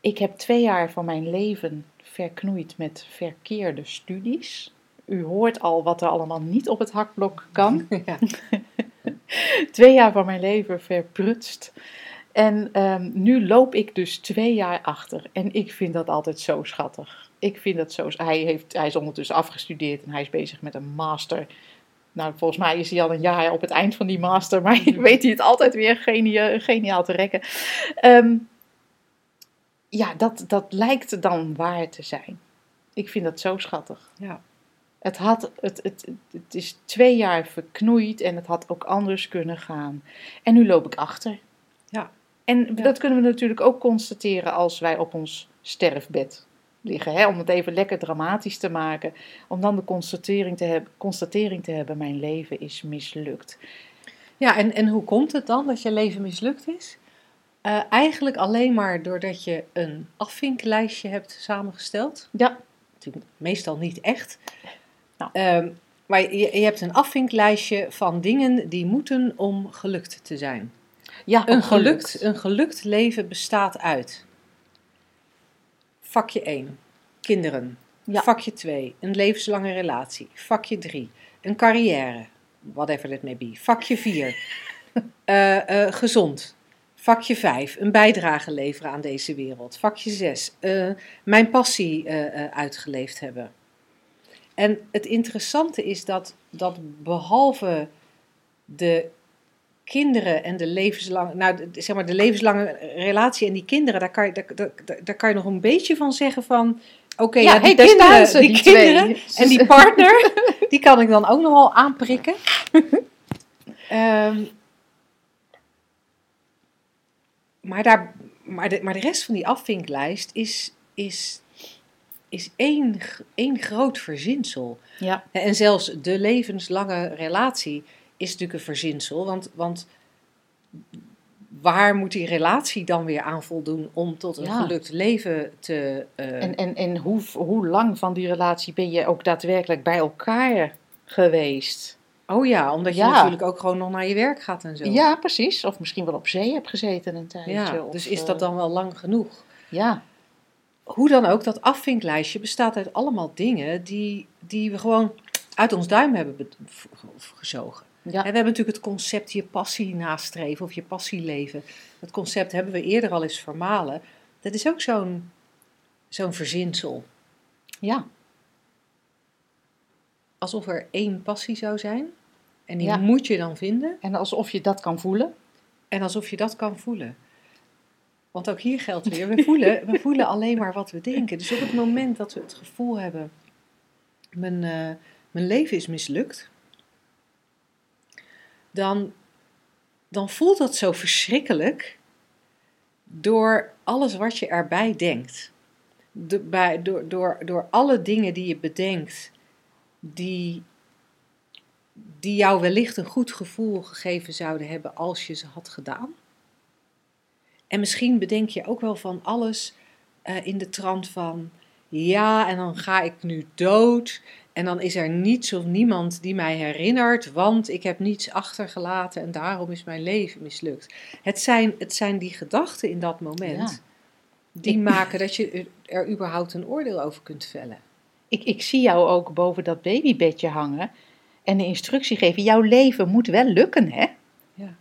Ik heb twee jaar van mijn leven verknoeid met verkeerde studies. U hoort al wat er allemaal niet op het hakblok kan. Ja. twee jaar van mijn leven verprutst. En ehm, nu loop ik dus twee jaar achter. En ik vind dat altijd zo schattig. Ik vind dat zo. Hij, heeft, hij is ondertussen afgestudeerd en hij is bezig met een master. Nou, volgens mij is hij al een jaar op het eind van die master, maar weet hij het altijd weer genia- geniaal te rekken. Ehm, ja, dat, dat lijkt dan waar te zijn. Ik vind dat zo schattig. Ja. Het, had, het, het, het is twee jaar verknoeid en het had ook anders kunnen gaan. En nu loop ik achter. Ja. En Ja. dat kunnen we natuurlijk ook constateren als wij op ons sterfbed liggen. Hè? Om het even lekker dramatisch te maken. Om dan de constatering te, heb, constatering te hebben: mijn leven is mislukt. Ja, en, en hoe komt het dan dat je leven mislukt is? Eh, eigenlijk alleen maar doordat je een afvinklijstje hebt samengesteld. Ja, Natuurlijk meestal niet echt. Nou. Ehm, maar je, je hebt een afvinklijstje van dingen die moeten om gelukt te zijn. Ja Een gelukt. gelukt, een gelukt leven bestaat uit vakje 1, kinderen. Ja. Vakje 2, een levenslange relatie. Vakje 3, een carrière, whatever that may be. Vakje 4, eh, eh, gezond. Vakje 5, een bijdrage leveren aan deze wereld. Vakje 6, eh, mijn passie eh, eh, uitgeleefd hebben. En het interessante is dat, dat behalve de kinderen en de levenslange, nou, zeg maar de levenslange relatie en die kinderen, daar kan je, daar, daar, daar- kan je nog een beetje van zeggen van, oké, ja, die hey, kinderen, staan ze, die, die kinderen twee. en die partner, die kan ik dan ook nog wel aanprikken. Ehm, maar, daar, maar, de, maar de rest van die afvinklijst is, is, is één, één groot verzinsel. Ja, En zelfs de levenslange relatie is natuurlijk een verzinsel. Want, want waar moet die relatie dan weer aan voldoen om tot een Ja. gelukt leven te. eh, en, en, en hoe, hoe lang van die relatie ben je ook daadwerkelijk bij elkaar geweest? oh ja, omdat je Ja. natuurlijk ook gewoon nog naar je werk gaat en zo. Ja, precies. Of misschien wel op zee hebt gezeten een tijdje. Ja, of, dus is eh, dat dan wel lang genoeg? Ja, Hoe dan ook, dat afvinklijstje bestaat uit allemaal dingen die, die we gewoon uit ons duim hebben gezogen. Ja. En we hebben natuurlijk het concept je passie nastreven of je passie leven. Dat concept hebben we eerder al eens vermalen. Dat is ook zo'n zo'n verzinsel. ja. Alsof er één passie zou zijn. En die Ja. moet je dan vinden. En alsof je dat kan voelen. En alsof je dat kan voelen. Want ook hier geldt weer, we voelen, we voelen alleen maar wat we denken. Dus op het moment dat we het gevoel hebben, mijn, eh, mijn leven is mislukt, dan, dan voelt dat zo verschrikkelijk door alles wat je erbij denkt. De, bij, door, door, door alle dingen die je bedenkt, die, die jou wellicht een goed gevoel gegeven zouden hebben als je ze had gedaan. En misschien bedenk je ook wel van alles eh, in de trant van, ja, en dan ga ik nu dood. En dan is er niets of niemand die mij herinnert, want ik heb niets achtergelaten en daarom is mijn leven mislukt. Het zijn, het zijn die gedachten in dat moment Ja. die Ik- maken dat je er, er überhaupt een oordeel over kunt vellen. Ik, ik zie jou ook boven dat babybedje hangen. En de instructie geven, jouw leven moet wel lukken, hè? Ja.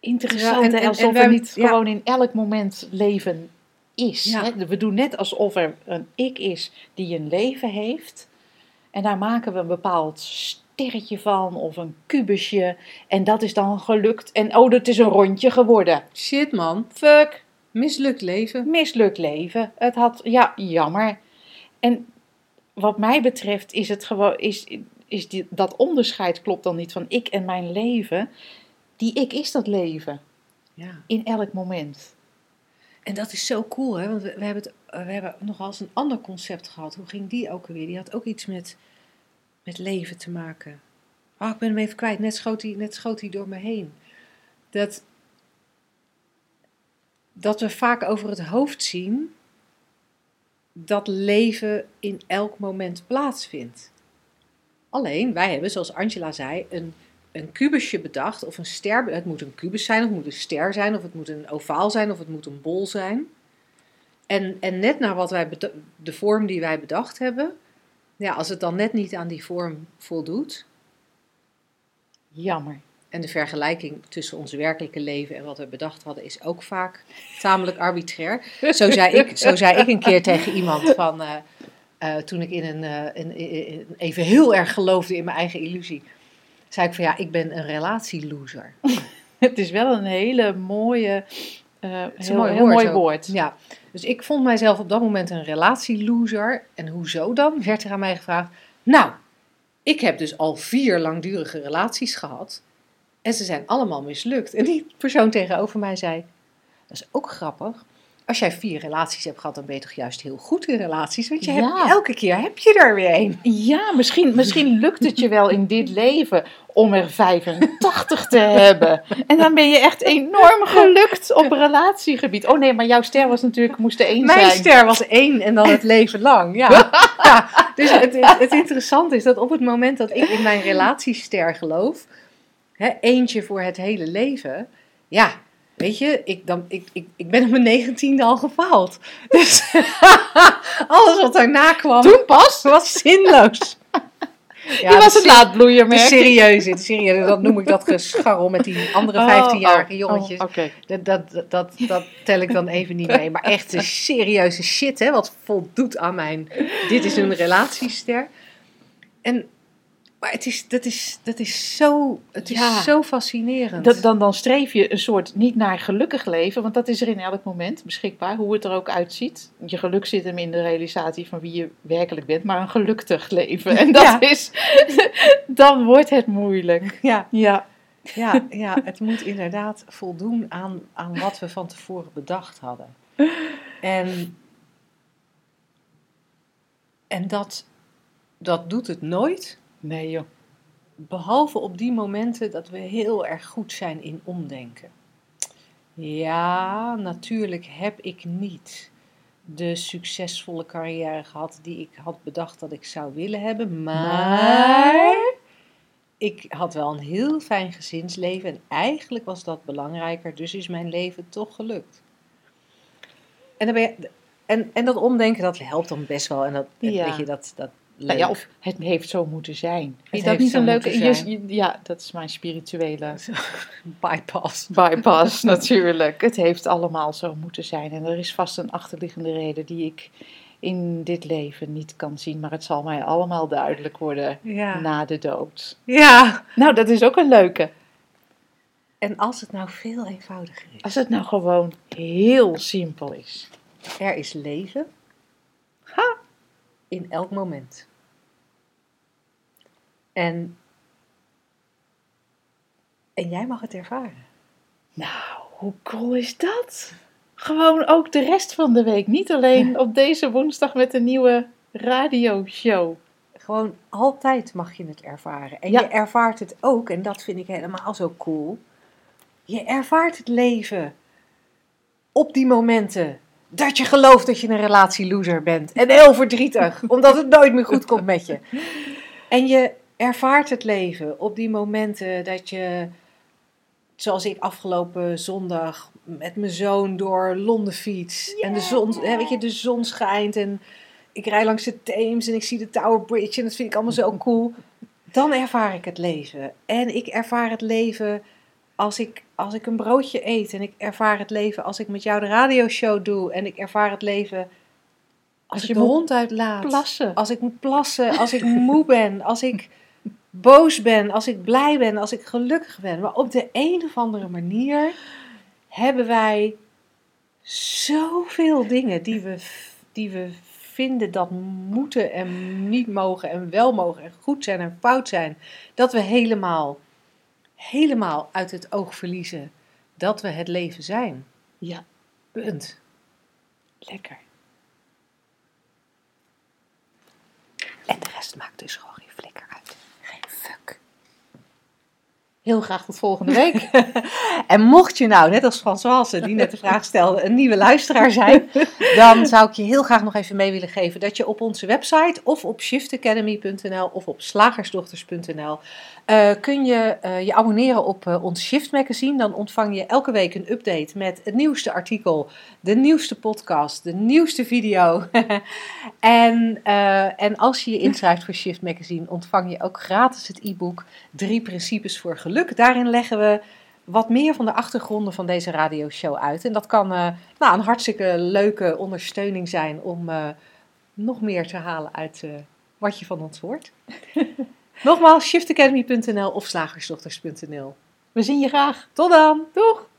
Interessant, Ja, en- en- alsof en er wij- niet ja. gewoon in elk moment leven is. Ja. Hè? We doen net alsof er een ik is die een leven heeft. En daar maken we een bepaald sterretje van of een kubusje. En dat is dan gelukt. En oh, dat is een rondje geworden. Shit man, Fuck, mislukt leven. mislukt leven. Het had, ja, jammer. En wat mij betreft is het gewoon, is, is die, dat onderscheid klopt dan niet van ik en mijn leven. Die ik is dat leven. Ja. In elk moment. En dat is zo cool, hè? Want we, hebben, het, eh, we hebben nog wel eens een ander concept gehad. Hoe ging die ook alweer? Die had ook iets met, met leven te maken. Oh, ik ben hem even kwijt. Net schoot hij, net schoot hij door me heen. Dat, dat we vaak over het hoofd zien dat leven in elk moment plaatsvindt. Alleen, wij hebben, zoals Angela zei, een een kubusje bedacht, of een ster. Het moet een kubus zijn, of het moet een ster zijn, of het moet een ovaal zijn, of het moet een bol zijn. En, en net naar wat wij de vorm die wij bedacht hebben, ja, als het dan net niet aan die vorm voldoet, Jammer. en de vergelijking tussen ons werkelijke leven en wat we bedacht hadden is ook vaak tamelijk arbitrair. Zo zei ik, zo zei ik een keer tegen iemand van, eh, eh, toen ik in een, eh, in- in- in- even heel erg geloofde in mijn eigen illusie, zei ik van ja, ik ben een relatieloser. Het is wel een hele mooie, eh Het is heel, een mooi heel woord mooi ook. woord. Ja, dus ik vond mijzelf op dat moment een relatieloser. En hoezo dan? Werd er aan mij gevraagd. Nou, ik heb dus al vier langdurige relaties gehad. En ze zijn allemaal mislukt. En die persoon tegenover mij zei: Dat is ook grappig. Als jij vier relaties hebt gehad, dan ben je toch juist heel goed in relaties. Want je Ja. hebt, elke keer heb je er weer een. Ja, misschien, misschien lukt het je wel in dit leven om er 85 te hebben. En dan ben je echt enorm gelukt op relatiegebied. Oh nee, maar jouw ster was natuurlijk, moest er één Mijn zijn. ster was één en dan het leven lang. Ja. ja. Dus het, het, het interessante is dat op het moment dat ik in mijn relatiester geloof, hè, eentje voor het hele leven, ja, weet je, ik, dan, ik, ik, ik ben op mijn negentiende al gefaald. Dus alles wat daarna kwam, Toen pas? was zinloos. je was het laatbloeier, merk. Serieus, het serieus, dat noem ik dat gescharrel met die andere Oh, 15-jarige oh, jongetjes. oh. Dat, dat, dat, dat tel ik dan even niet mee. Maar echt de serieuze shit, hè, wat voldoet aan mijn. Dit is een relatiester. En, maar het is, dat, is, dat is zo, het is Ja. zo fascinerend. Dat, dan, dan streef je een soort niet naar gelukkig leven, want dat is er in elk moment beschikbaar, hoe het er ook uitziet. Je geluk zit hem in de realisatie van wie je werkelijk bent, maar een gelukkig leven. En dat Ja. is, dan wordt het moeilijk. ja, Ja, ja, ja, het moet inderdaad voldoen aan, aan wat we van tevoren bedacht hadden. En, en dat, dat doet het nooit. Nee joh. Behalve op die momenten dat we heel erg goed zijn in omdenken. Ja, natuurlijk heb ik niet de succesvolle carrière gehad die ik had bedacht dat ik zou willen hebben. Maar ik had wel een heel fijn gezinsleven en eigenlijk was dat belangrijker, dus is mijn leven toch gelukt. En, dan ben je, en, en dat omdenken, dat helpt dan best wel. En dat, Ja. weet je, dat, dat Nou ja, leuk. of het heeft zo moeten zijn. Het dat niet een leuke... ja, dat is mijn spirituele bypass. bypass natuurlijk. Het heeft allemaal zo moeten zijn. En er is vast een achterliggende reden die ik in dit leven niet kan zien. Maar het zal mij allemaal duidelijk worden Ja. na de dood. ja. Nou, dat is ook een leuke. En als het nou veel eenvoudiger is. Als het nou gewoon heel simpel is. Er is leven. Ha! In elk moment. En, en jij mag het ervaren. Nou, hoe cool is dat? Gewoon ook de rest van de week. Niet alleen op deze woensdag met een nieuwe radioshow. Gewoon altijd mag je het ervaren. En Ja. je ervaart het ook, en dat vind ik helemaal zo cool. Je ervaart het leven op die momenten dat je gelooft dat je een relatieloser bent. En heel verdrietig, omdat het nooit meer goed komt met je. En je ervaart het leven op die momenten dat je, zoals ik afgelopen zondag met mijn zoon door Londen fiets. En de zon, hè, weet je, de zon schijnt en ik rij langs de Theems en ik zie de Tower Bridge en dat vind ik allemaal zo cool. Dan ervaar ik het leven. En ik ervaar het leven als ik, als ik een broodje eet. En ik ervaar het leven als ik met jou de radioshow doe. En ik ervaar het leven als, Als je moet hond uitlaat. Plassen. Als ik moet plassen, als ik moe ben, als ik boos ben, als ik blij ben, als ik gelukkig ben. Maar op de een of andere manier hebben wij zoveel dingen die we, die we vinden dat moeten en niet mogen en wel mogen en goed zijn en fout zijn. Dat we helemaal, helemaal uit het oog verliezen dat we het leven zijn. Ja, Punt. lekker. En de rest maakt dus gewoon geen flikker uit. Geen fuck. Heel graag tot volgende week. en mocht je nou, net als Françoise, die net de vraag stelde, een nieuwe luisteraar zijn, dan zou ik je heel graag nog even mee willen geven dat je op onze website of op shiftacademy.nl of op slagersdochters.nl uh, kun je uh, je abonneren op uh, ons Shift magazine. Dan ontvang je elke week een update met het nieuwste artikel, de nieuwste podcast, de nieuwste video. en, en als je je inschrijft voor Shift magazine, ontvang je ook gratis het e-book Drie Principes voor Geluk. Daarin leggen we wat meer van de achtergronden van deze radioshow uit. En dat kan nou, een hartstikke leuke ondersteuning zijn om nog meer te halen uit wat je van ons hoort. Nogmaals, shiftacademy.nl of slagersdochters.nl. We zien je graag. Tot dan. Doeg!